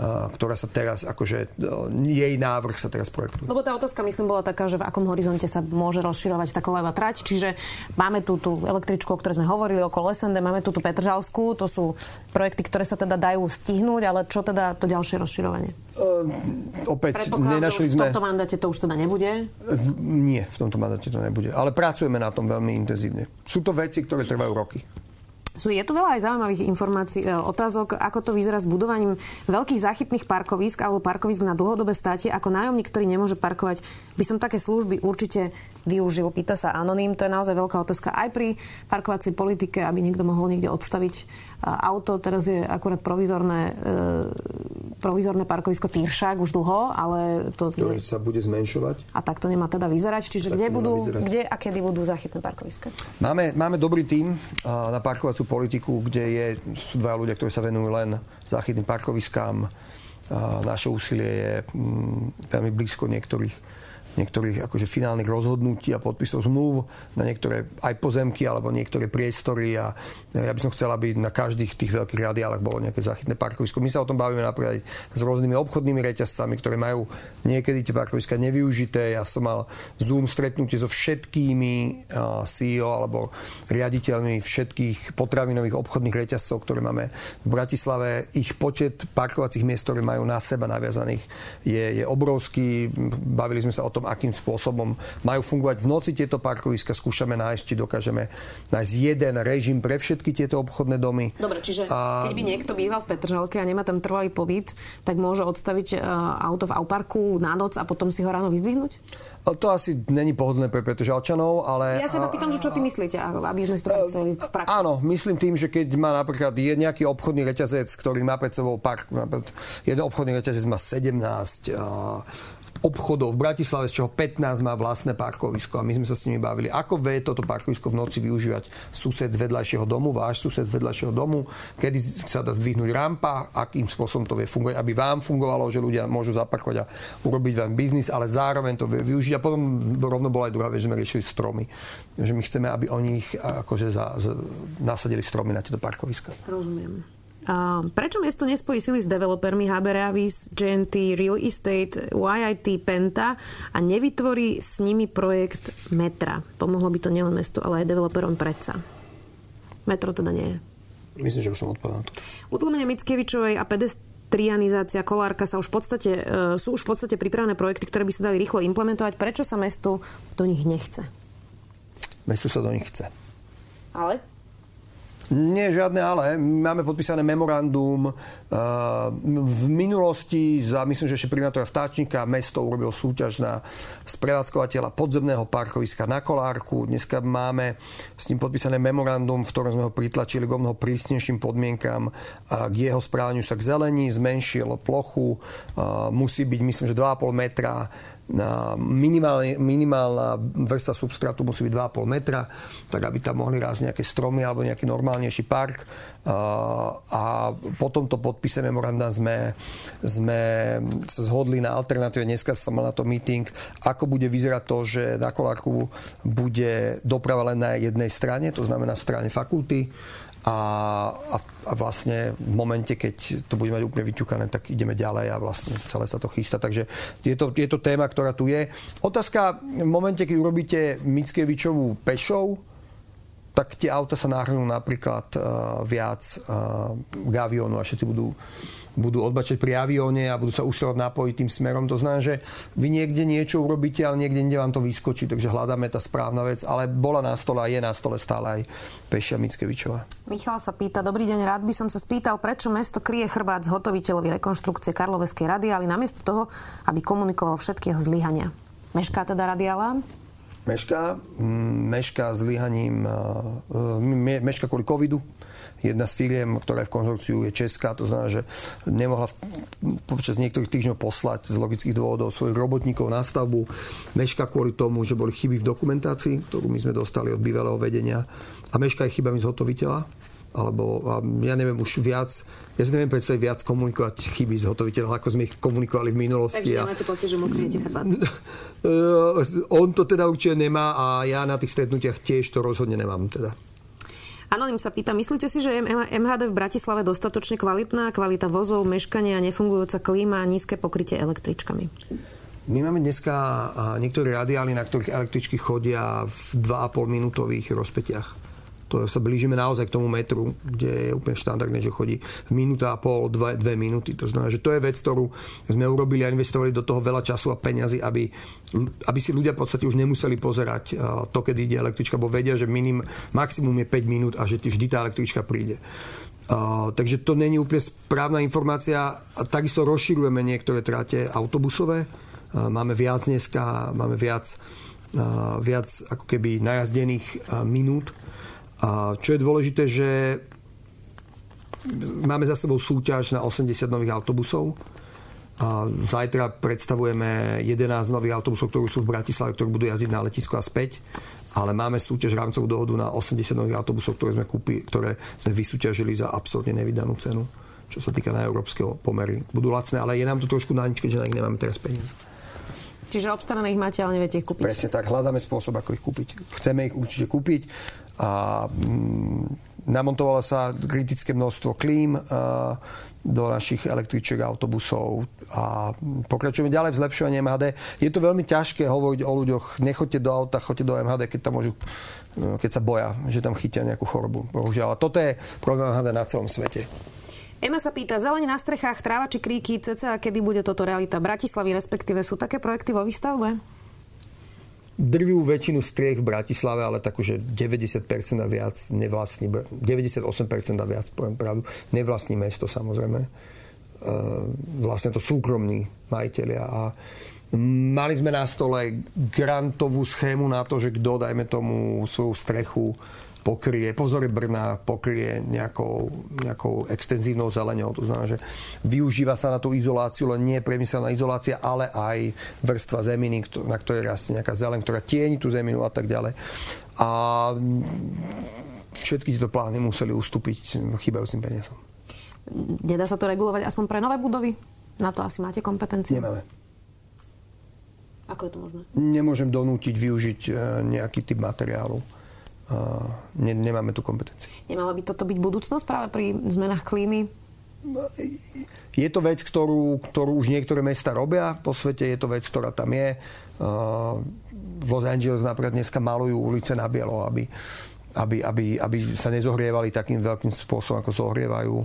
ktorá sa teraz, akože jej návrh sa teraz projektuje. Lebo tá otázka, myslím, bola taká, že v akom horizonte sa môže rozširovať tá koleva trať. Čiže máme tu tú električku, o ktorej sme hovorili, okolo SND, máme tu tú Petržalskú, to sú projekty, ktoré sa teda dajú stihnúť, ale čo teda to ďalšie rozširovanie? Uh, opäť, nenašli sme... v tomto mandáte to už teda nebude? Nie, v tomto mandáte to nebude. Ale pracujeme na tom veľmi intenzívne. Sú to veci, ktoré trvajú roky. Sú, je tu veľa aj zaujímavých informácií, e, otázok, ako to vyzerá s budovaním veľkých záchytných parkovísk alebo parkovísk na dlhodobé státe. Ako nájomník, ktorý nemôže parkovať, by som také služby určite využil. Pýta sa Anonym. To je naozaj veľká otázka aj pri parkovacej politike, aby niekto mohol niekde odstaviť auto. Teraz je akurát provizorné, e, provizorné parkovisko Týršák už dlho, ale to... To je, sa bude zmenšovať. A tak to nemá teda vyzerať. Čiže kde, budú, kde a kedy budú záchytné parkoviska? Máme, máme dobrý tím na parkovacú politiku, kde je, sú dva ľudia, ktorí sa venujú len záchytným parkoviskám. Naše úsilie je mm, veľmi blízko niektorých niektorých akože finálnych rozhodnutí a podpisov zmluv na niektoré aj pozemky alebo niektoré priestory a ja by som chcel, aby na každých tých veľkých radiálach bolo nejaké záchytné parkovisko. My sa o tom bavíme napríklad s rôznymi obchodnými reťazcami, ktoré majú niekedy tie parkoviska nevyužité. Ja som mal Zoom stretnutie so všetkými CEO alebo riaditeľmi všetkých potravinových obchodných reťazcov, ktoré máme v Bratislave. Ich počet parkovacích miest, ktoré majú na seba naviazaných, je, je obrovský. Bavili sme sa o tom, akým spôsobom majú fungovať v noci tieto parkoviska. Skúšame nájsť, či dokážeme nájsť jeden režim pre všetky tieto obchodné domy. Dobre, čiže a... keď by niekto býval v Petržalke a nemá tam trvalý pobyt, tak môže odstaviť uh, auto v Auparku na noc a potom si ho ráno vyzdvihnúť? To asi není pohodlné pre Petržalčanov, ale... Ja sa pýtam, že čo ty myslíte, aby sme si to predstavili v praxi. Áno, myslím tým, že keď má napríklad je nejaký obchodný reťazec, ktorý má pred sebou park, jeden obchodný reťazec má 17 obchodov v Bratislave, z čoho 15 má vlastné parkovisko a my sme sa s nimi bavili, ako vie toto parkovisko v noci využívať sused z vedľajšieho domu, váš sused z vedľajšieho domu, kedy sa dá zdvihnúť rampa, akým spôsobom to vie fungovať, aby vám fungovalo, že ľudia môžu zaparkovať a urobiť vám biznis, ale zároveň to vie využiť. A potom rovno bola aj druhá vec, že sme riešili stromy. Že my chceme, aby oni ich akože za, za, nasadili stromy na tieto parkoviska. Rozumiem. A prečo mesto nespojí sily s developermi HB Reavis, GNT, Real Estate, YIT, Penta a nevytvorí s nimi projekt metra? Pomohlo by to nielen mestu, ale aj developerom predsa. Metro teda nie je. Myslím, že už som odpovedal. Utlmenie Mickevičovej a pedestrianizácia kolárka sa už v podstate, e, sú už v podstate pripravené projekty, ktoré by sa dali rýchlo implementovať. Prečo sa mestu do nich nechce? Mestu sa do nich chce. Ale? Nie, žiadne ale. Máme podpísané memorandum. V minulosti, za, myslím, že ešte primátora Vtáčnika, mesto urobilo súťaž na sprevádzkovateľa podzemného parkoviska na Kolárku. Dneska máme s ním podpísané memorandum, v ktorom sme ho pritlačili k mnoho prísnejším podmienkam k jeho správaniu sa k zelení, zmenšil plochu, musí byť, myslím, že 2,5 metra minimálna vrstva substrátu musí byť 2,5 metra, tak aby tam mohli rásť nejaké stromy alebo nejaký normálnejší park. A po tomto podpise memoranda sme, sme sa zhodli na alternatíve. Dneska som mal na to meeting, ako bude vyzerať to, že na Kolárku bude doprava len na jednej strane, to znamená strane fakulty a, a, a vlastne v momente, keď to budeme mať úplne vyťukané, tak ideme ďalej a vlastne celé sa to chystá. Takže je to, je to téma, ktorá tu je. Otázka, v momente, keď urobíte Mickevičovú pešou, tak tie auta sa nahrnú napríklad uh, viac uh, k aviónu a všetci budú budú odbačať pri avióne a budú sa usilovať napojiť tým smerom. To znamená, že vy niekde niečo urobíte, ale niekde inde vám to vyskočí, takže hľadáme tá správna vec, ale bola na stole a je na stole stále aj Pešia Mickevičová. Michal sa pýta, dobrý deň, rád by som sa spýtal, prečo mesto kryje chrbát zhotoviteľovi rekonštrukcie Karloveskej radiály namiesto toho, aby komunikoval všetky zlyhania. Mešká teda radiála? Mešká, mm, mešká zlyhaním, mešká kvôli covidu, Jedna z firiem, ktorá je v konzorciu, je česká, to znamená, že nemohla počas niektorých týždňov poslať z logických dôvodov svojich robotníkov na stavbu. Meška kvôli tomu, že boli chyby v dokumentácii, ktorú my sme dostali od bývalého vedenia. A meška aj chybami zhotoviteľa alebo ja neviem už viac, ja si neviem predstaviť viac komunikovať chyby zhotoviteľa, ako sme ich komunikovali v minulosti. Takže nemáte pocit, že mu kryjete chrbát? On to teda určite nemá a ja na tých stretnutiach tiež to rozhodne nemám teda. Anonym sa pýta, myslíte si, že je MHD v Bratislave dostatočne kvalitná, kvalita vozov, meškania, nefungujúca klíma a nízke pokrytie električkami? My máme dneska niektoré radiály, na ktorých električky chodia v 2,5 minútových rozpetiach to sa blížime naozaj k tomu metru, kde je úplne štandardné, že chodí minúta a pol, dve, dve minúty. To znamená, že to je vec, ktorú sme urobili a investovali do toho veľa času a peňazí, aby, aby si ľudia v podstate už nemuseli pozerať to, kedy ide električka, bo vedia, že minim, maximum je 5 minút a že vždy tá električka príde. Uh, takže to není úplne správna informácia. Takisto rozširujeme niektoré trate autobusové. Uh, máme viac dneska, máme viac, uh, viac ako keby najazdených minút a čo je dôležité, že máme za sebou súťaž na 80 nových autobusov. A zajtra predstavujeme 11 nových autobusov, ktoré sú v Bratislave, ktoré budú jazdiť na letisko a späť. Ale máme súťaž rámcovú dohodu na 80 nových autobusov, ktoré sme, kúpi, ktoré sme vysúťažili za absolútne nevydanú cenu čo sa týka na európskeho pomery. Budú lacné, ale je nám to trošku na nič, keďže na nich nemáme teraz peniaze. Čiže obstarané ich máte, ale neviete ich kúpiť. Presne tak, hľadáme spôsob, ako ich kúpiť. Chceme ich určite kúpiť a mm, namontovalo sa kritické množstvo klím do našich električiek autobusov a pokračujeme ďalej v zlepšovaní MHD. Je to veľmi ťažké hovoriť o ľuďoch, nechoďte do auta, choďte do MHD, keď tam môžu no, keď sa boja, že tam chytia nejakú chorobu. Bohužiaľ. Toto je problém MHD na celom svete. Ema sa pýta, zelenie na strechách, tráva či kríky, cca kedy bude toto realita Bratislavy, respektíve sú také projekty vo výstavbe? Drvivú väčšinu striech v Bratislave, ale takú, že 90% a viac nevlastní, 98% a viac, poviem pravdu, nevlastní mesto samozrejme. E, vlastne to súkromní majiteľia a mali sme na stole grantovú schému na to, že kto, dajme tomu, svoju strechu pokrie, pozory Brna pokrie nejakou, nejakou extenzívnou zeleňou. To znamená, že využíva sa na tú izoláciu, len nie priemyselná izolácia, ale aj vrstva zeminy, na ktorej rastie nejaká zeleň, ktorá tieni tú zeminu a tak ďalej. A všetky tieto plány museli ustúpiť chýbajúcim peniazom. Nedá sa to regulovať aspoň pre nové budovy? Na to asi máte kompetencie? Nemáme. Ako je to možné? Nemôžem donútiť využiť e, nejaký typ materiálu. Ne, nemáme tu kompetenciu. Nemala by toto byť budúcnosť práve pri zmenách klímy? Je to vec, ktorú, ktorú už niektoré mesta robia po svete, je to vec, ktorá tam je. V Los Angeles napríklad dneska malujú ulice na bielo, aby, aby, aby, aby sa nezohrievali takým veľkým spôsobom, ako zohrievajú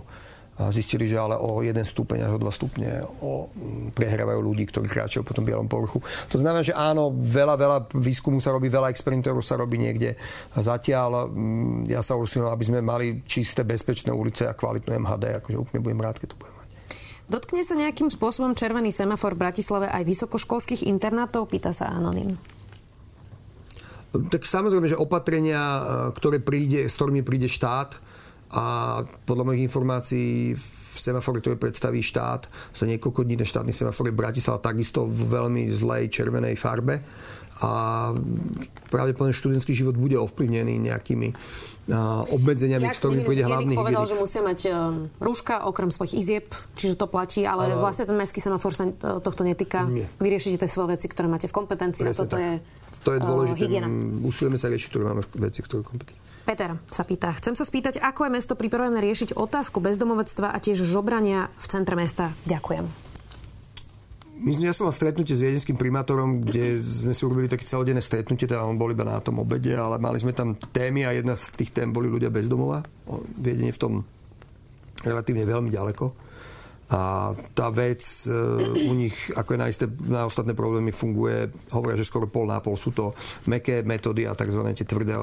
zistili, že ale o 1 stupeň až o 2 stupne o, prehrávajú ľudí, ktorí kráčajú po tom bielom povrchu. To znamená, že áno, veľa, veľa výskumu sa robí, veľa experimentov sa robí niekde zatiaľ. Mm, ja sa usilujem, aby sme mali čisté, bezpečné ulice a kvalitnú MHD, akože úplne budem rád, keď to budem mať. Dotkne sa nejakým spôsobom červený semafor v Bratislave aj vysokoškolských internátov? Pýta sa Anonym. Tak samozrejme, že opatrenia, ktoré príde, s ktorými príde štát, a podľa mojich informácií v semafore, ktoré predstaví štát, za niekoľko dní ten štátny semafor je Bratislava takisto v veľmi zlej červenej farbe a pravdepodobne študentský život bude ovplyvnený nejakými obmedzeniami, s ktorými pôjde hlavný povedal, že musia mať e, rúška okrem svojich izieb, čiže to platí, ale uh, vlastne ten mestský semafor sa e, tohto netýka. Nie. Vy riešite svoje veci, ktoré máte v kompetencii Presne a toto tak. je To je dôležité. Uh, Usilujeme sa riešiť, ktoré máme veci, ktoré kompetencii. Peter sa pýta, chcem sa spýtať, ako je mesto pripravené riešiť otázku bezdomovectva a tiež žobrania v centre mesta. Ďakujem. Myslím, ja som mal stretnutie s viedenským primátorom, kde sme si urobili také celodenné stretnutie, teda on bol iba na tom obede, ale mali sme tam témy a jedna z tých tém boli ľudia bezdomova. Viedenie v tom relatívne veľmi ďaleko. A tá vec e, u nich, ako je na, isté, na ostatné problémy, funguje, hovoria, že skoro pol na pol sú to meké metódy a tzv. tie tvrdé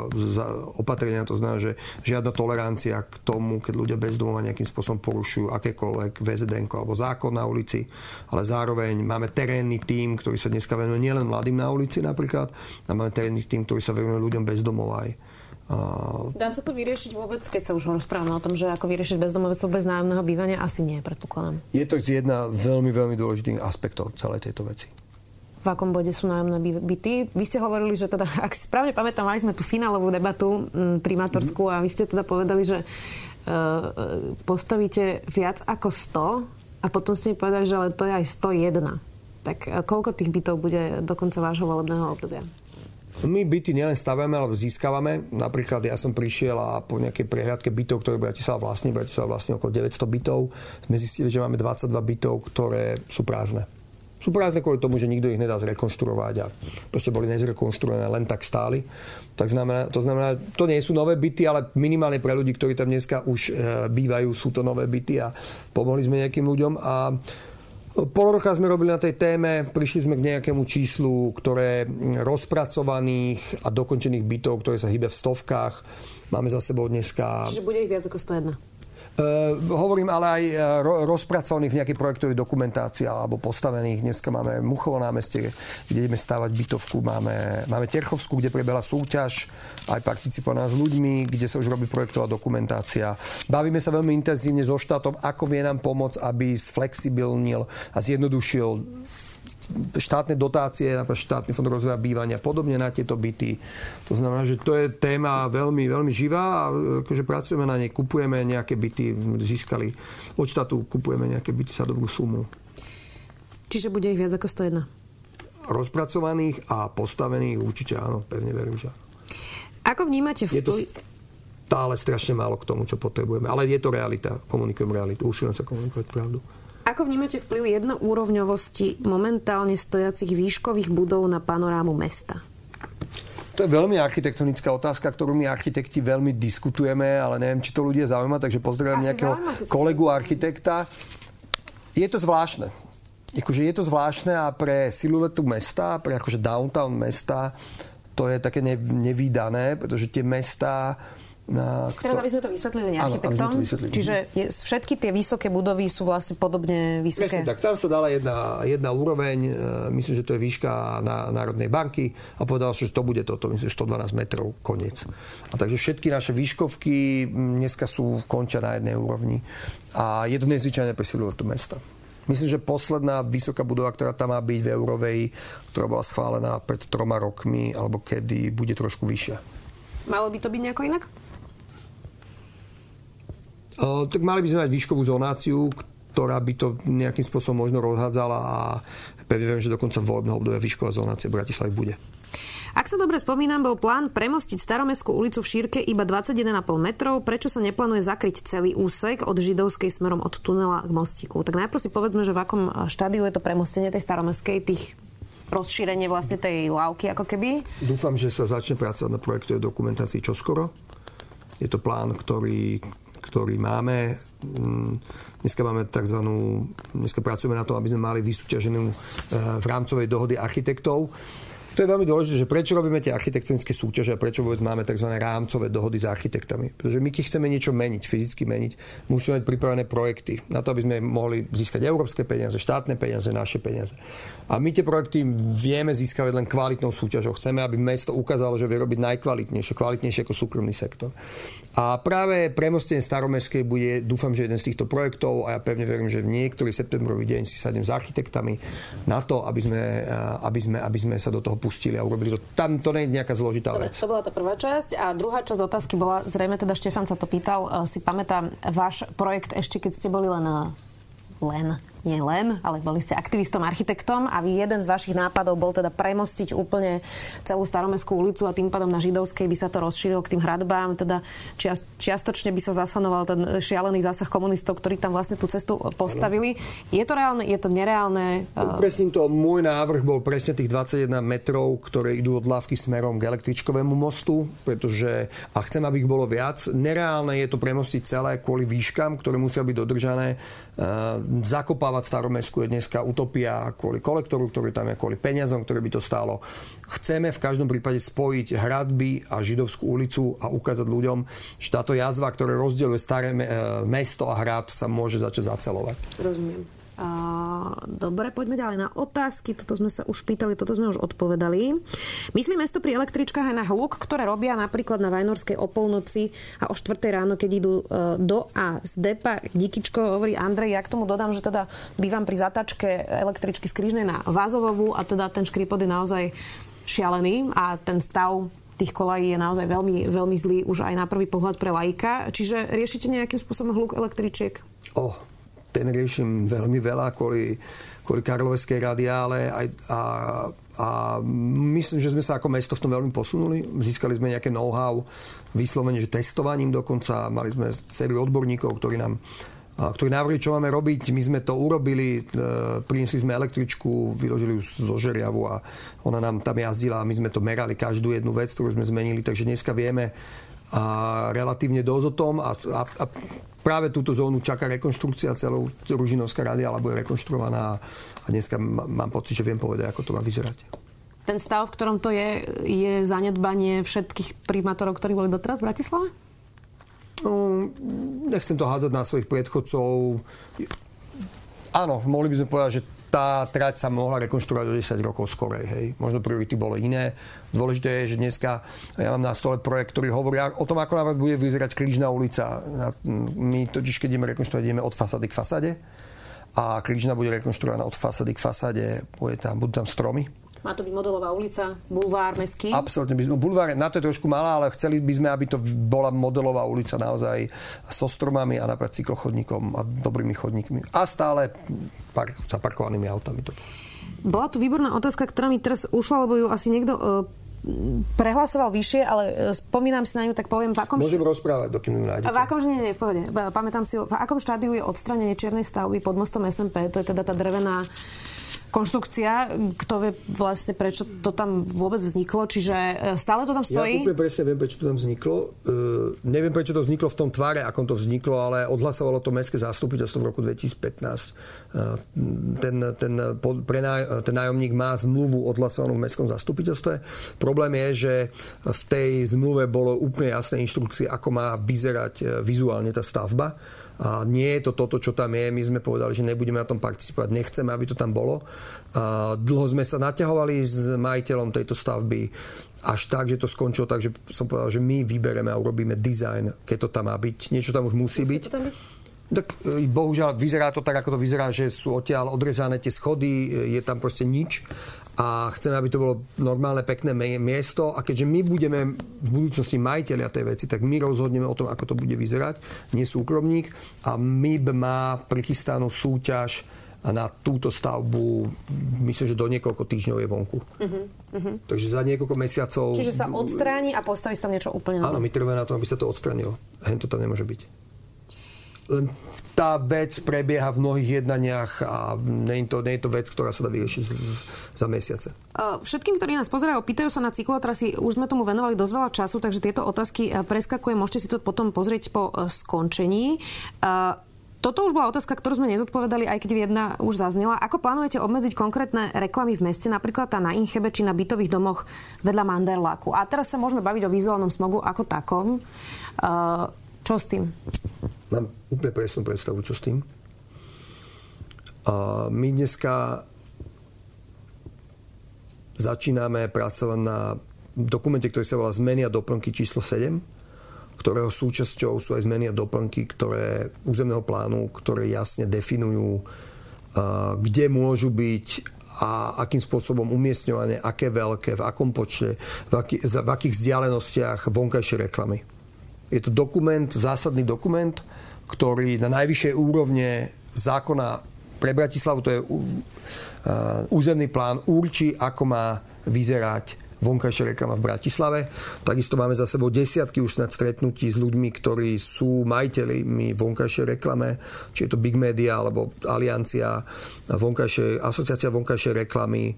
opatrenia. To znamená, že žiadna tolerancia k tomu, keď ľudia bezdomova nejakým spôsobom porušujú akékoľvek VZD alebo zákon na ulici, ale zároveň máme terénny tím, ktorý sa dneska venuje nielen mladým na ulici napríklad, a máme terénny tím, ktorý sa venuje ľuďom bezdomova aj. Dá sa to vyriešiť vôbec, keď sa už rozprávame o tom, že ako vyriešiť bezdomovectvo bez nájomného bývania? Asi nie, predpokladám. Je to jedna veľmi, veľmi dôležitých aspektov celej tejto veci. V akom bode sú nájomné byty? Vy ste hovorili, že teda, ak si správne pamätám, mali sme tú finálovú debatu primátorskú a vy ste teda povedali, že uh, postavíte viac ako 100 a potom ste mi povedali, že ale to je aj 101. Tak uh, koľko tých bytov bude do konca vášho volebného obdobia? My byty nielen stavíme, ale získavame. Napríklad ja som prišiel a po nejakej prehľadke bytov, ktoré Bratislava vlastní, Bratislava vlastní okolo 900 bytov, sme zistili, že máme 22 bytov, ktoré sú prázdne. Sú prázdne kvôli tomu, že nikto ich nedá zrekonštruovať a proste boli nezrekonštruované, len tak stáli. Tak znamená, to znamená, to nie sú nové byty, ale minimálne pre ľudí, ktorí tam dneska už e, bývajú, sú to nové byty a pomohli sme nejakým ľuďom a Pol roka sme robili na tej téme, prišli sme k nejakému číslu, ktoré rozpracovaných a dokončených bytov, ktoré sa hýbe v stovkách. Máme za sebou dneska... Čiže bude ich viac ako 101? Uh, hovorím ale aj uh, rozpracovaných v nejakej projektovej dokumentácii alebo postavených. Dneska máme Muchovo námestie, kde ideme stavať bytovku. Máme, máme Terchovskú, kde prebehla súťaž aj participovaná s ľuďmi, kde sa už robí projektová dokumentácia. Bavíme sa veľmi intenzívne so štátom, ako vie nám pomôcť, aby sflexibilnil a zjednodušil štátne dotácie, napríklad štátny fond rozvoja bývania, podobne na tieto byty. To znamená, že to je téma veľmi, veľmi živá a akože pracujeme na nej, kupujeme nejaké byty, získali od štátu, kupujeme nejaké byty za dobrú sumu. Čiže bude ich viac ako 101? Rozpracovaných a postavených určite áno, pevne verím, že Ako vnímate vplyv... Je to stále strašne málo k tomu, čo potrebujeme. Ale je to realita. Komunikujem realitu. Usilujem sa komunikovať pravdu. Ako vnímate vplyv jednoúrovňovosti momentálne stojacich výškových budov na panorámu mesta? To je veľmi architektonická otázka, ktorú my architekti veľmi diskutujeme, ale neviem, či to ľudia zaujíma, takže pozdravím nejakého kolegu architekta. Je to zvláštne. Akože je to zvláštne a pre siluetu mesta, pre akože downtown mesta, to je také nevýdané, pretože tie mesta Na, kto... Teraz, aby sme to vysvetlili architektom. Čiže je, všetky tie vysoké budovy sú vlastne podobne vysoké. Presne, tak tam sa dala jedna, jedna úroveň, e, myslím, že to je výška na Národnej banky a povedal som, že to bude toto, myslím, že 112 metrov, koniec. A takže všetky naše výškovky dneska sú končia na jednej úrovni a je to nezvyčajné pre silu to mesta. Myslím, že posledná vysoká budova, ktorá tam má byť v Eurovej, ktorá bola schválená pred troma rokmi, alebo kedy, bude trošku vyššia. Malo by to byť nejako inak? Tak mali by sme mať výškovú zonáciu, ktorá by to nejakým spôsobom možno rozhádzala a pevne viem, že dokonca v volebného obdobia výšková zonácia v Bratislave bude. Ak sa dobre spomínam, bol plán premostiť Staromestskú ulicu v šírke iba 21,5 metrov. Prečo sa neplánuje zakryť celý úsek od Židovskej smerom od tunela k mostiku? Tak najprv si povedzme, že v akom štádiu je to premostenie tej Staromestskej, tých rozšírenie vlastne tej lávky ako keby? Dúfam, že sa začne pracovať na projektovej dokumentácii čoskoro. Je to plán, ktorý, ktorý máme. Mm, dneska máme tzv. Dneska pracujeme na tom, aby sme mali vysúťaženú eh, v rámcovej dohody architektov to je veľmi dôležité, že prečo robíme tie architektonické súťaže a prečo vôbec máme tzv. rámcové dohody s architektami. Pretože my, keď chceme niečo meniť, fyzicky meniť, musíme mať pripravené projekty na to, aby sme mohli získať európske peniaze, štátne peniaze, naše peniaze. A my tie projekty vieme získať len kvalitnou súťažou. Chceme, aby mesto ukázalo, že vie robiť najkvalitnejšie, kvalitnejšie ako súkromný sektor. A práve premostenie staromestskej bude, dúfam, že jeden z týchto projektov a ja pevne verím, že v niektorý septembrový deň si sadnem s architektami na to, aby sme, aby sme, aby sme sa do toho pustili a urobili to. Tam to nie je nejaká zložitá Dobre, vec. To bola tá prvá časť a druhá časť otázky bola, zrejme teda Štefan sa to pýtal, e, si pamätám váš projekt ešte keď ste boli len len nie len, ale boli ste aktivistom, architektom a vy jeden z vašich nápadov bol teda premostiť úplne celú staromestskú ulicu a tým pádom na Židovskej by sa to rozšírilo k tým hradbám, teda čiastočne by sa zasanoval ten šialený zásah komunistov, ktorí tam vlastne tú cestu postavili. Ano. Je to reálne, je to nereálne? Presne to, môj návrh bol presne tých 21 metrov, ktoré idú od lávky smerom k električkovému mostu, pretože a chcem, aby ich bolo viac. Nereálne je to premostiť celé kvôli výškam, ktoré musia byť dodržané. Zakopávať Zakopávať staromestskú je dneska utopia kvôli kolektoru, ktorý tam je, kvôli peniazom, ktoré by to stálo. Chceme v každom prípade spojiť hradby a židovskú ulicu a ukázať ľuďom, že táto jazva, ktorá rozdieluje staré mesto a hrad, sa môže začať zacelovať. Rozumiem. Dobre, poďme ďalej na otázky. Toto sme sa už pýtali, toto sme už odpovedali. Myslí mesto pri električkách aj na hluk, ktoré robia napríklad na Vajnorskej o polnoci a o 4 ráno, keď idú e, do a z depa. Dikičko hovorí Andrej, ja k tomu dodám, že teda bývam pri zatačke električky z Krížnej na Vázovovú a teda ten škripod je naozaj šialený a ten stav tých kolají je naozaj veľmi, veľmi zlý už aj na prvý pohľad pre laika. Čiže riešite nejakým spôsobom hluk električiek? Oh, ten riešim veľmi veľa kvôli, kvôli Karloveskej radiále aj, a, a myslím, že sme sa ako mesto v tom veľmi posunuli. Získali sme nejaké know-how, vyslovene, že testovaním dokonca. Mali sme sériu odborníkov, ktorí nám ktorí navrli, čo máme robiť. My sme to urobili, e, priniesli sme električku, vyložili ju zo žeriavu a ona nám tam jazdila a my sme to merali každú jednu vec, ktorú sme zmenili, takže dneska vieme a relatívne dosť o tom a, a, a práve túto zónu čaká rekonštrukcia celou Ružinovská rady, alebo je rekonštruovaná a dneska mám pocit, že viem povedať, ako to má vyzerať. Ten stav, v ktorom to je, je zanedbanie všetkých primátorov, ktorí boli doteraz v Bratislave? No, nechcem to hádzať na svojich predchodcov. Áno, mohli by sme povedať, že tá trať sa mohla rekonštruovať o 10 rokov skorej. Hej. Možno priority boli iné. Dôležité je, že dneska ja mám na stole projekt, ktorý hovorí o tom, ako napríklad bude vyzerať Krížna ulica. My totiž, keď ideme rekonštruovať, ideme od fasády k fasáde a Krížna bude rekonštruovaná od fasády k fasáde. Bude tam, budú tam stromy, má to byť modelová ulica, bulvár mestský? Absolutne. Bulvár na to je trošku malá, ale chceli by sme, aby to bola modelová ulica naozaj so stromami a napríklad cyklochodníkom a dobrými chodníkmi. A stále park, zaparkovanými autami. Bola tu výborná otázka, ktorá mi teraz ušla, lebo ju asi niekto uh, prehlasoval vyššie, ale e, spomínam si na ňu, tak poviem, v akom... Môžem št... rozprávať, dokým ju nájdete. V akom, nie, nie, v pohode. Pamätám si, v akom štádiu je odstranenie čiernej stavby pod mostom SMP, to je teda tá drevená konštrukcia, kto vie vlastne prečo to tam vôbec vzniklo, čiže e, stále to tam stojí? Ja úplne presne viem, prečo to tam vzniklo. Uh, neviem, prečo to vzniklo v tom tvare, akom to vzniklo, ale odhlasovalo to Mestské zastupiteľstvo v roku 2015. Uh, ten, ten, prenáj, ten nájomník má zmluvu odhlasovanú v Mestskom zastupiteľstve. Problém je, že v tej zmluve bolo úplne jasné inštrukcie, ako má vyzerať vizuálne tá stavba a nie je to toto, čo tam je. My sme povedali, že nebudeme na tom participovať, nechceme, aby to tam bolo. A dlho sme sa naťahovali s majiteľom tejto stavby až tak, že to skončilo tak, že som povedal, že my vybereme a urobíme dizajn, keď to tam má byť. Niečo tam už musí, musí byť. To tam byť? Tak e, bohužiaľ vyzerá to tak, ako to vyzerá, že sú odtiaľ odrezané tie schody, je tam proste nič a chceme, aby to bolo normálne, pekné miesto a keďže my budeme v budúcnosti majiteľia tej veci, tak my rozhodneme o tom, ako to bude vyzerať, nie súkromník a MIB má prichystanú súťaž na túto stavbu, myslím, že do niekoľko týždňov je vonku. Uh-huh, uh-huh. Takže za niekoľko mesiacov... Čiže sa odstráni a postaví sa tam niečo úplne nové. Áno, my trváme na tom, aby sa to odstránilo. Hen to tam nemôže byť. Len tá vec prebieha v mnohých jednaniach a nie je to, nie je to vec, ktorá sa dá vyriešiť za mesiace. Všetkým, ktorí nás pozerajú, pýtajú sa na cyklotrasy, už sme tomu venovali dosť veľa času, takže tieto otázky preskakujem, môžete si to potom pozrieť po e, skončení. Toto už bola otázka, ktorú sme nezodpovedali, aj keď jedna už zaznela. Ako plánujete obmedziť konkrétne reklamy v meste, napríklad tá na Inchebe či na bytových domoch vedľa Manderláku? A teraz sa môžeme baviť o vizuálnom smogu ako takom. Čo s tým? Mám úplne presnú predstavu, čo s tým. A my dneska začíname pracovať na dokumente, ktorý sa volá Zmeny a doplnky číslo 7, ktorého súčasťou sú aj zmeny a doplnky ktoré, územného plánu, ktoré jasne definujú, kde môžu byť a akým spôsobom umiestňované, aké veľké, v akom počte, v, aký, v akých vzdialenostiach vonkajšie reklamy. Je to dokument, zásadný dokument, ktorý na najvyššej úrovne zákona pre Bratislavu, to je územný plán, určí, ako má vyzerať vonkajšia reklama v Bratislave. Takisto máme za sebou desiatky už snad stretnutí s ľuďmi, ktorí sú majiteľmi vonkajšej reklame, či je to Big Media alebo Aliancia, vonkajšie, asociácia vonkajšej reklamy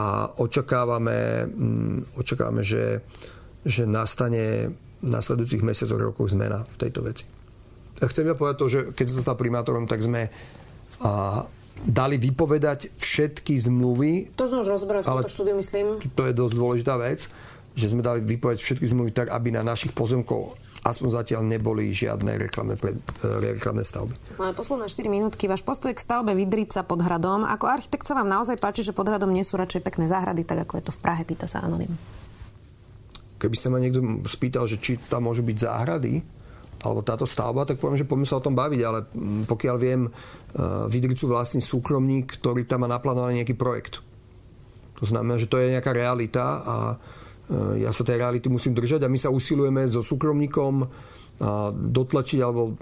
a očakávame, mm, očakávame že, že nastane v nasledujúcich mesiacoch rokov zmena v tejto veci. Chcem ja povedať to, že keď som stal primátorom, tak sme a, dali vypovedať všetky zmluvy. To sme už rozbrali v tomto štúdiu, myslím. To je dosť dôležitá vec, že sme dali vypovedať všetky zmluvy tak, aby na našich pozemkoch aspoň zatiaľ neboli žiadne reklamné, pre, e, reklamné stavby. Máme posledné 4 minútky. Váš postoj k stavbe Vidrica pod hradom. Ako architekt sa vám naozaj páči, že pod hradom nie sú radšej pekné záhrady, tak ako je to v Prahe, pýta sa Anonym. Keby sa ma niekto spýtal, že či tam môžu byť záhrady, alebo táto stavba, tak poviem, že poďme sa o tom baviť, ale pokiaľ viem, e, Vidricu vlastní súkromník, ktorý tam má naplánovaný nejaký projekt. To znamená, že to je nejaká realita a ja sa tej reality musím držať a my sa usilujeme so súkromníkom dotlačiť alebo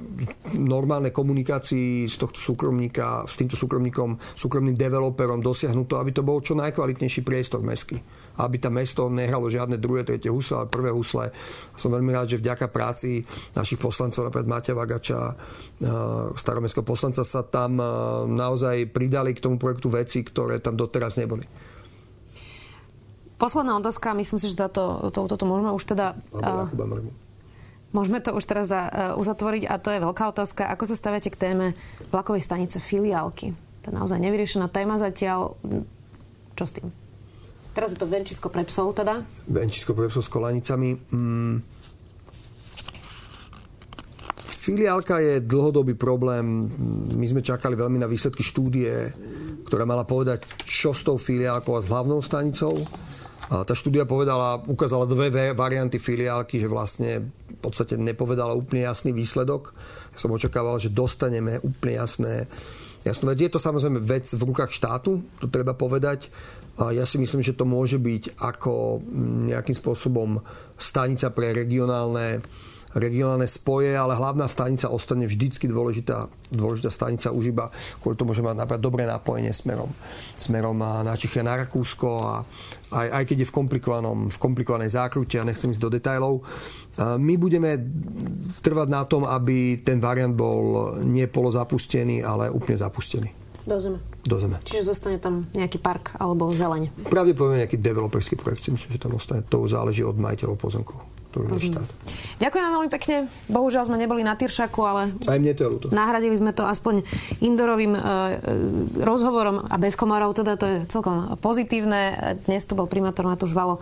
normálnej komunikácii z tohto súkromníka, s týmto súkromníkom, súkromným developerom dosiahnuť to, aby to bol čo najkvalitnejší priestor mestský aby tam mesto nehralo žiadne druhé, tretie husle, ale prvé husle. Som veľmi rád, že vďaka práci našich poslancov, napríklad Maťa Vagača, staromestského poslanca, sa tam naozaj pridali k tomu projektu veci, ktoré tam doteraz neboli. Posledná otázka, myslím si, že táto, to, toto môžeme už teda... Uh, môžeme to už teraz za, uh, uzatvoriť a to je veľká otázka. Ako sa staviate k téme vlakovej stanice filiálky? To je naozaj nevyriešená téma zatiaľ. Čo s tým? Teraz je to venčisko pre psov teda? Venčisko pre psov s kolanicami. Mm. Filiálka je dlhodobý problém. My sme čakali veľmi na výsledky štúdie, ktorá mala povedať, čo s tou filiálkou a s hlavnou stanicou. Tá štúdia povedala, ukázala dve varianty filiálky, že vlastne v podstate nepovedala úplne jasný výsledok. Ja som očakával, že dostaneme úplne jasné jasnú vec. Je to samozrejme vec v rukách štátu, to treba povedať. Ja si myslím, že to môže byť ako nejakým spôsobom stanica pre regionálne regionálne spoje, ale hlavná stanica ostane vždycky dôležitá, dôležitá stanica už iba kvôli tomu, že má napríklad dobré napojenie smerom, smerom na Čichy na Rakúsko a aj, aj keď je v, komplikovanom, v komplikovanej zákrute a nechcem ísť do detajlov. My budeme trvať na tom, aby ten variant bol nie polozapustený, ale úplne zapustený. Do zeme. Do zeme. Čiže zostane tam nejaký park alebo zeleň. Pravdepodobne nejaký developerský projekt, myslím, že tam ostane. To záleží od majiteľov pozemkov. Štát. Ďakujem vám veľmi pekne. Bohužiaľ sme neboli na Tyršaku, ale Aj mne to je ľúto. nahradili sme to aspoň indorovým e, e, rozhovorom a bez komárov, teda to je celkom pozitívne. Dnes tu bol primátor Matúš Valo.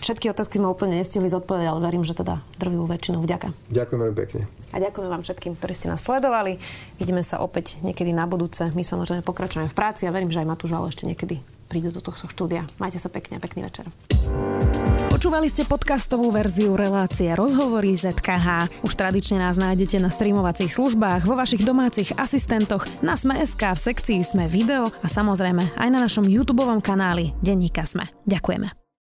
Všetky otázky sme úplne nestihli zodpovedať, ale verím, že teda drvivú väčšinu vďaka. Ďakujem veľmi pekne. A ďakujeme vám všetkým, ktorí ste nás sledovali. Vidíme sa opäť niekedy na budúce. My samozrejme pokračujeme v práci a verím, že aj Matúš Valo ešte niekedy prídu do tohto štúdia. Majte sa pekne a pekný večer. Počúvali ste podcastovú verziu relácie Rozhovory ZKH. Už tradične nás nájdete na streamovacích službách, vo vašich domácich asistentoch, na Sme.sk, v sekcii Sme video a samozrejme aj na našom YouTube kanáli Denníka Sme. Ďakujeme.